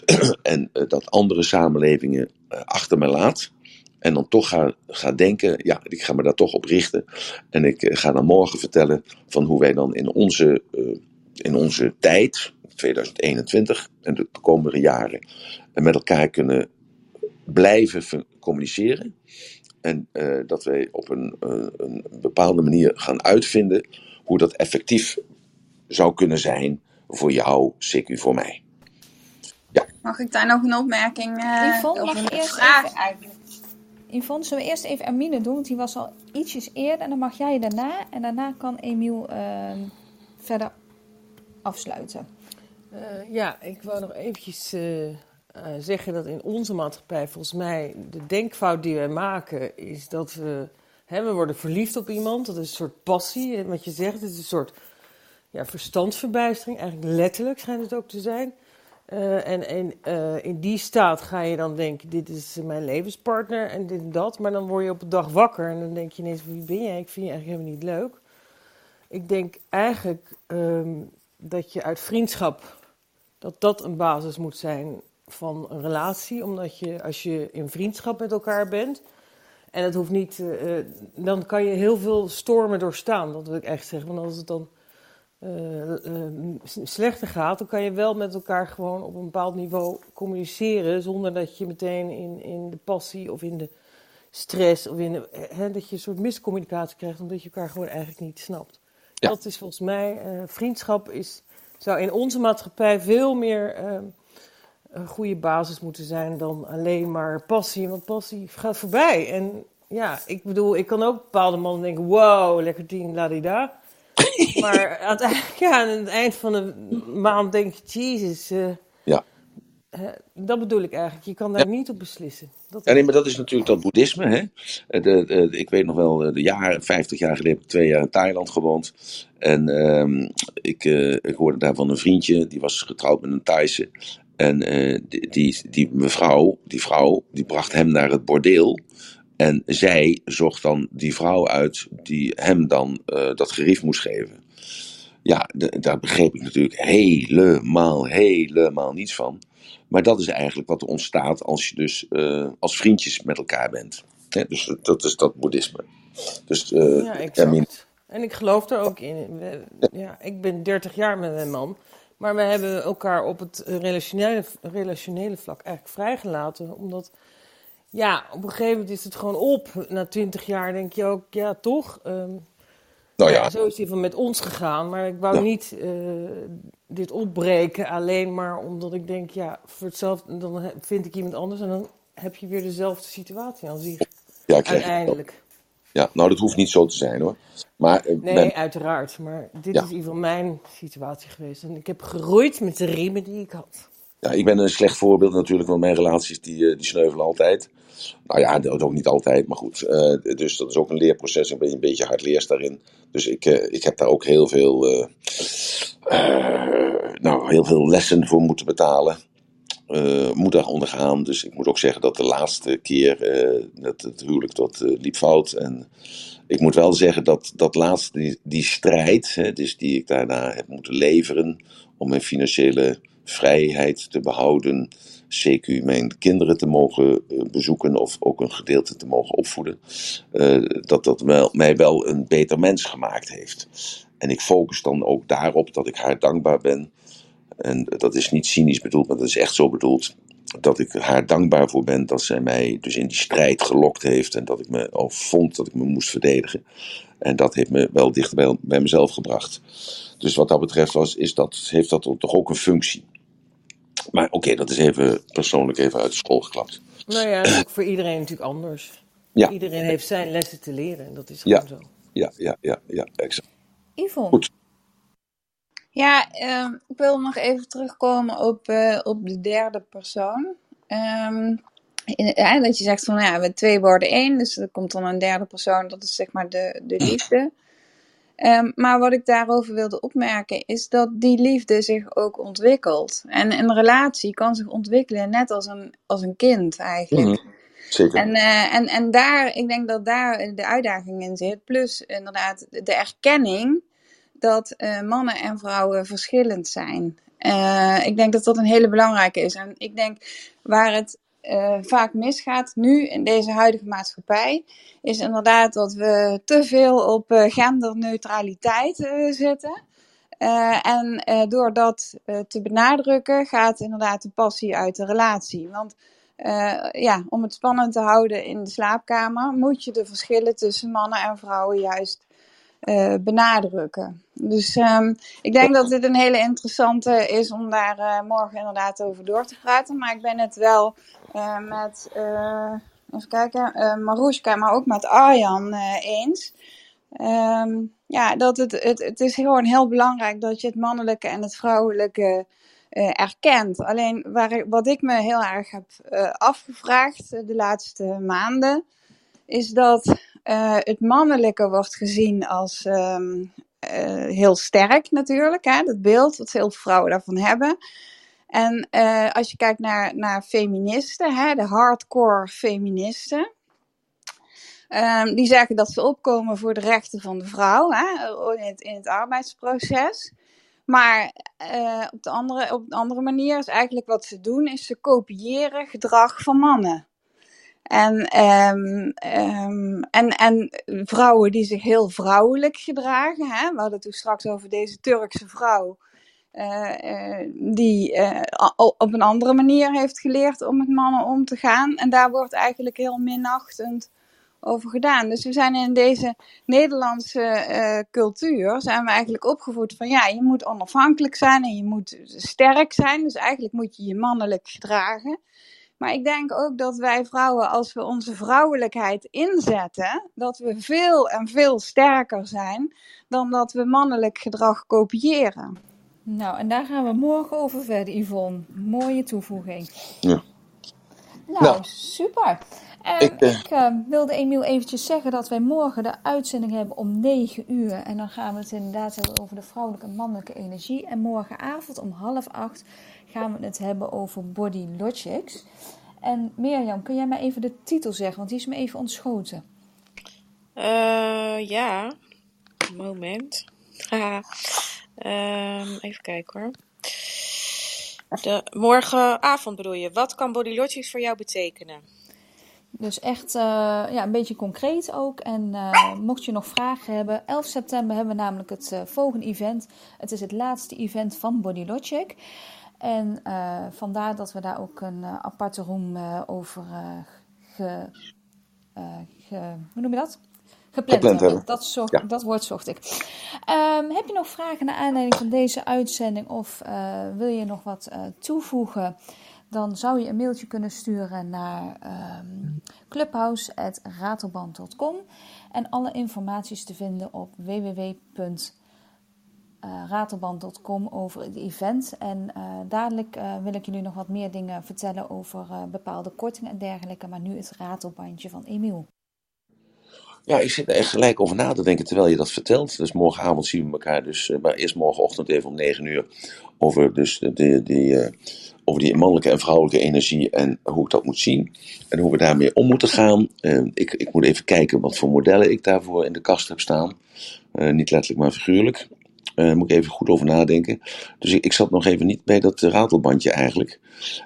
<clears throat> en dat andere samenlevingen achter me laat. En dan toch ga, ga denken, ja, ik ga me daar toch op richten. En ik ga dan morgen vertellen van hoe wij dan in onze in onze tijd, 2021 en de komende jaren, met elkaar kunnen blijven communiceren. En uh, dat wij op een, uh, een bepaalde manier gaan uitvinden hoe dat effectief zou kunnen zijn voor jou, zeker voor mij. Ja. Mag ik daar nog een opmerking uh, Yvonne, mag een eerst vraag even, eigenlijk? Yvonne, zullen we eerst even Amine doen? Want die was al ietsjes eerder. En dan mag jij daarna. En daarna kan Emiel ehm, verder afsluiten. Uh, ja, ik wil nog eventjes uh, uh, zeggen dat in onze maatschappij volgens mij de denkfout die wij maken is dat we, hè, we worden verliefd op iemand. Dat is een soort passie, wat je zegt. Het is een soort ja, verstandsverbijstering, eigenlijk letterlijk schijnt het ook te zijn. en in die staat ga je dan denken, dit is mijn levenspartner en dit en dat. Maar dan word je op een dag wakker en dan denk je ineens, wie ben jij? Ik vind je eigenlijk helemaal niet leuk. Ik denk eigenlijk um, dat je uit vriendschap, dat dat een basis moet zijn van een relatie. Omdat je, als je in vriendschap met elkaar bent, en het hoeft niet, uh, dan kan je heel veel stormen doorstaan. Dat wil ik echt zeggen. Want als het dan uh, slechter gaat, dan kan je wel met elkaar gewoon op een bepaald niveau communiceren. Zonder dat je meteen in, in de passie of in de stress of in de, hè, dat je een soort miscommunicatie krijgt, omdat je elkaar gewoon eigenlijk niet snapt. Ja. Dat is volgens mij, uh, vriendschap is, zou in onze maatschappij veel meer uh, een goede basis moeten zijn dan alleen maar passie. Want passie gaat voorbij. En ja, ik bedoel, ik kan ook bepaalde mannen denken, wow, lekker tien, ladida. <laughs> maar aan het, ja, aan het eind van de maand denk je, jezus, uh, ja. Dat bedoel ik eigenlijk. Je kan daar ja. niet op beslissen. Dat ja, nee, maar dat is natuurlijk dat boeddhisme. Hè? De, de, ik weet nog wel, de jaren, 50 jaar geleden heb ik twee jaar in Thailand gewoond. En um, ik, uh, ik hoorde daar van een vriendje, die was getrouwd met een Thaise. En uh, die, die, die mevrouw, die vrouw, die bracht hem naar het bordeel. En zij zocht dan die vrouw uit die hem dan dat gerief moest geven. Ja, daar begreep ik natuurlijk helemaal, helemaal niets van. Maar dat is eigenlijk wat er ontstaat als je dus uh, als vriendjes met elkaar bent. Hè? Dus dat is dat boeddhisme. Dus, uh, ja, exact. En ik geloof er ook in. Ja, ik ben 30 jaar met mijn man. Maar we hebben elkaar op het relationele, relationele vlak eigenlijk vrijgelaten. Omdat ja, op een gegeven moment is het gewoon op. Na twintig jaar denk je ook, ja, toch? Ehm, Nou ja, ja, zo is het ieder met ons gegaan. Maar ik wou Ja. niet eh, dit opbreken alleen maar omdat ik denk, ja, voor hetzelfde, dan vind ik iemand anders en dan heb je weer dezelfde situatie als zich. ja, ik het. Uiteindelijk. ja, nou dat hoeft niet zo te zijn hoor. Maar eh, Nee, uiteraard. Maar dit Ja. is in ieder geval mijn situatie geweest. En ik heb geroeid met de riemen die ik had. Ja, ik ben een slecht voorbeeld natuurlijk, want mijn relaties die, eh, die sneuvelen altijd. Nou ja, dat ook niet altijd, maar goed. eh, dus dat is ook een leerproces. Ik ben een beetje hardleers daarin. Dus ik, eh, ik heb daar ook heel veel, nou, heel veel lessen voor moeten betalen. Moet daar ondergaan. Dus ik moet ook zeggen dat de laatste keer dat het huwelijk eh, liep fout. En ik moet wel zeggen dat dat laatste, die, die strijd, hè, dus die ik daarna heb moeten leveren om mijn financiële vrijheid te behouden, CQ mijn kinderen te mogen eh, bezoeken of ook een gedeelte te mogen opvoeden, eh, dat dat mij wel een beter mens gemaakt heeft. En ik focus dan ook daarop dat ik haar dankbaar ben. En dat is niet cynisch bedoeld, maar dat is echt zo bedoeld. Dat ik haar dankbaar voor ben dat zij mij dus in die strijd gelokt heeft. En dat ik me al vond dat ik me moest verdedigen. En dat heeft me wel dichter bij, bij mezelf gebracht. Dus wat dat betreft was, is dat, heeft dat toch ook een functie. Maar oké, dat is even persoonlijk even uit de school geklapt. Nou ja, dat is ook voor iedereen natuurlijk anders. Ja. Iedereen heeft zijn lessen te leren en dat is Ja. gewoon zo. Ja, ja, ja, ja, exact. Yvonne. Goed. Ja, ehm, ik wil nog even terugkomen op, eh, op de derde persoon. Ehm, in- ja, dat je zegt van ja, we twee worden één, dus er komt dan een derde persoon, dat is zeg maar de, de liefde. Ehm, maar wat ik daarover wilde opmerken is dat die liefde zich ook ontwikkelt. En een relatie kan zich ontwikkelen net als een, als een kind eigenlijk. Mhm. Zeker. En, eh, en, en daar, ik denk dat daar de uitdaging in zit. Plus inderdaad de erkenning dat eh, mannen en vrouwen verschillend zijn. Eh, ik denk dat dat een hele belangrijke is. En ik denk waar het eh, vaak misgaat nu in deze huidige maatschappij, is inderdaad dat we te veel op eh, genderneutraliteit eh, zitten. En door dat te benadrukken, gaat inderdaad de passie uit de relatie. Want ja, om het spannend te houden in de slaapkamer, moet je de verschillen tussen mannen en vrouwen juist eh, benadrukken. Dus ehm, ik denk dat dit een hele interessante is om daar eh, morgen inderdaad over door te praten. Maar ik ben het wel eh, met, even kijken, Marushka, maar ook met Arjan eens. Ehm, ja, dat het, het, het is gewoon heel belangrijk dat je het mannelijke en het vrouwelijke erkent. Alleen waar, wat ik me heel erg heb afgevraagd de laatste maanden, is dat eh, het mannelijke wordt gezien als ehm, eh, heel sterk natuurlijk. Hè? Dat beeld, wat veel vrouwen daarvan hebben. En eh, als je kijkt naar, naar feministen, hè, de hardcore feministen. ehm, die zeggen dat ze opkomen voor de rechten van de vrouw hè, in, het, in het arbeidsproces. Maar op, de andere, op een andere manier is eigenlijk wat ze doen, is ze kopiëren gedrag van mannen. En, ehm, ehm, en, en vrouwen die zich heel vrouwelijk gedragen. Hè? We hadden toen straks over deze Turkse vrouw. eh, eh, die eh, op een andere manier heeft geleerd om met mannen om te gaan. En daar wordt eigenlijk heel minachtend over gedaan. Dus we zijn in deze Nederlandse cultuur zijn we eigenlijk opgevoed van ja, je moet onafhankelijk zijn en je moet sterk zijn. Dus eigenlijk moet je je mannelijk gedragen. Maar ik denk ook dat wij vrouwen, als we onze vrouwelijkheid inzetten, dat we veel en veel sterker zijn dan dat we mannelijk gedrag kopiëren. Nou, en daar gaan we morgen over verder, Yvonne. Mooie toevoeging. Ja. Nou, Nou. super. En Ik, ik, eh, eh, wilde Emiel eventjes zeggen dat wij morgen de uitzending hebben om 9 uur. En dan gaan we het inderdaad hebben over de vrouwelijke en mannelijke energie. En morgenavond om half acht gaan we het hebben over body logics. En Mirjam, kun jij mij even de titel zeggen? Want die is me even ontschoten. Eh, ja, moment. <laughs> Ehm, even kijken hoor. De, morgenavond bedoel je. Wat kan Body Logics voor jou betekenen? Dus echt eh, ja, een beetje concreet ook. En eh, mocht je nog vragen hebben, 11 september hebben we namelijk het eh, volgende event. Het is het laatste event van Body Logic. En vandaar dat we daar ook een aparte room over ge, ge, hoe noem je dat? Gepland, Gepland hebben. Dat, zocht, ja. dat woord zocht ik. Um, heb je nog vragen naar aanleiding van deze uitzending of wil je nog wat toevoegen? Dan zou je een mailtje kunnen sturen naar um, clubhouse.ratelband.com en alle informaties te vinden op www.ratelband.com over het event. En uh, dadelijk uh, wil ik jullie nog wat meer dingen vertellen over bepaalde kortingen en dergelijke. Maar nu het ratelbandje van Emiel. Ja, ik zit er echt gelijk over na te denken terwijl je dat vertelt. Dus morgenavond zien we elkaar dus, maar eerst morgenochtend even om 9 uur over dus de, de, die, over die mannelijke en vrouwelijke energie en hoe ik dat moet zien. En hoe we daarmee om moeten gaan. Uh, ik, ik moet even kijken wat voor modellen ik daarvoor in de kast heb staan. Uh, niet letterlijk, maar figuurlijk. Daar uh, moet ik even goed over nadenken. Dus ik, ik, zat nog even niet bij dat ratelbandje eigenlijk.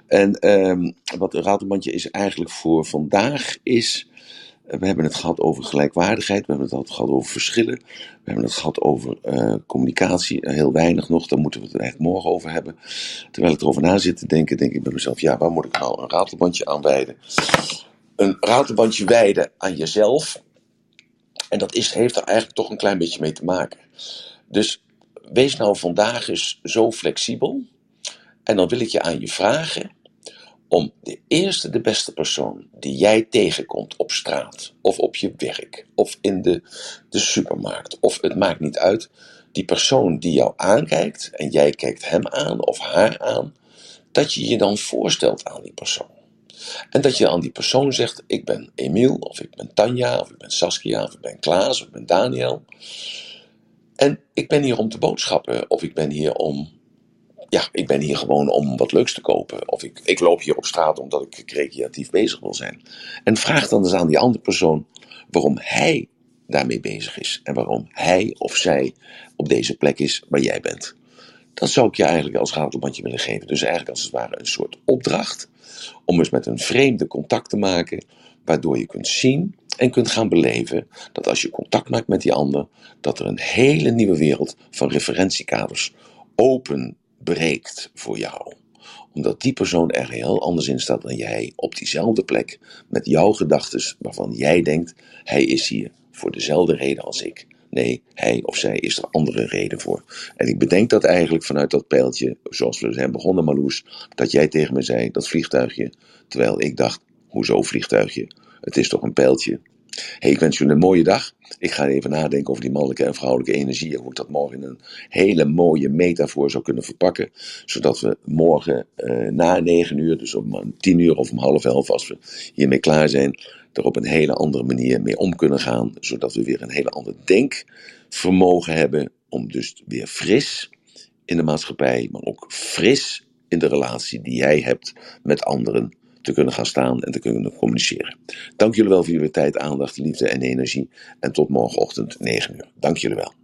En ehm, wat een ratelbandje is eigenlijk voor vandaag is we hebben het gehad over gelijkwaardigheid, we hebben het gehad over verschillen, we hebben het gehad over uh, communicatie, heel weinig nog, daar moeten we het eigenlijk morgen over hebben. Terwijl ik erover na zit te denken, denk ik bij mezelf, ja, waar moet ik nou een ratelbandje aan wijden? Een ratelbandje wijden aan jezelf, en dat is, heeft er eigenlijk toch een klein beetje mee te maken. Dus wees nou vandaag eens zo flexibel, en dan wil ik je aan je vragen om de eerste, de beste persoon die jij tegenkomt op straat, of op je werk, of in de, de supermarkt, of het maakt niet uit, die persoon die jou aankijkt en jij kijkt hem aan of haar aan, dat je je dan voorstelt aan die persoon. En dat je aan die persoon zegt: Ik ben Emiel, of ik ben Tanja, of ik ben Saskia, of ik ben Klaas, of ik ben Daniel. En ik ben hier om te boodschappen, of ik ben hier om ja, ik ben hier gewoon om wat leuks te kopen. Of ik, ik loop hier op straat omdat ik recreatief bezig wil zijn. En vraag dan eens aan die andere persoon waarom hij daarmee bezig is. En waarom hij of zij op deze plek is waar jij bent. Dat zou ik je eigenlijk als ratelbandje willen geven. Dus eigenlijk als het ware een soort opdracht. Om eens met een vreemde contact te maken. Waardoor je kunt zien en kunt gaan beleven dat als je contact maakt met die ander. Dat er een hele nieuwe wereld van referentiekaders open breekt voor jou. Omdat die persoon er heel anders in staat dan jij, op diezelfde plek, met jouw gedachten waarvan jij denkt, hij is hier voor dezelfde reden als ik. Nee, hij of zij is er andere reden voor. En ik bedenk dat eigenlijk vanuit dat pijltje, zoals we zijn begonnen, Marloes, dat jij tegen me zei, dat vliegtuigje. Terwijl ik dacht, hoezo vliegtuigje? Het is toch een pijltje? Hey, ik wens jullie een mooie dag. Ik ga even nadenken over die mannelijke en vrouwelijke energie. Hoe ik dat morgen in een hele mooie metafoor zou kunnen verpakken. Zodat we morgen uh, na negen uur, dus om tien uur of om half elf, als we hiermee klaar zijn, er op een hele andere manier mee om kunnen gaan. Zodat we weer een hele ander denkvermogen hebben. Om dus weer fris in de maatschappij, maar ook fris in de relatie die jij hebt met anderen te kunnen gaan staan en te kunnen communiceren. Dank jullie wel voor jullie tijd, aandacht, liefde en energie. En tot morgenochtend 9 uur. Dank jullie wel.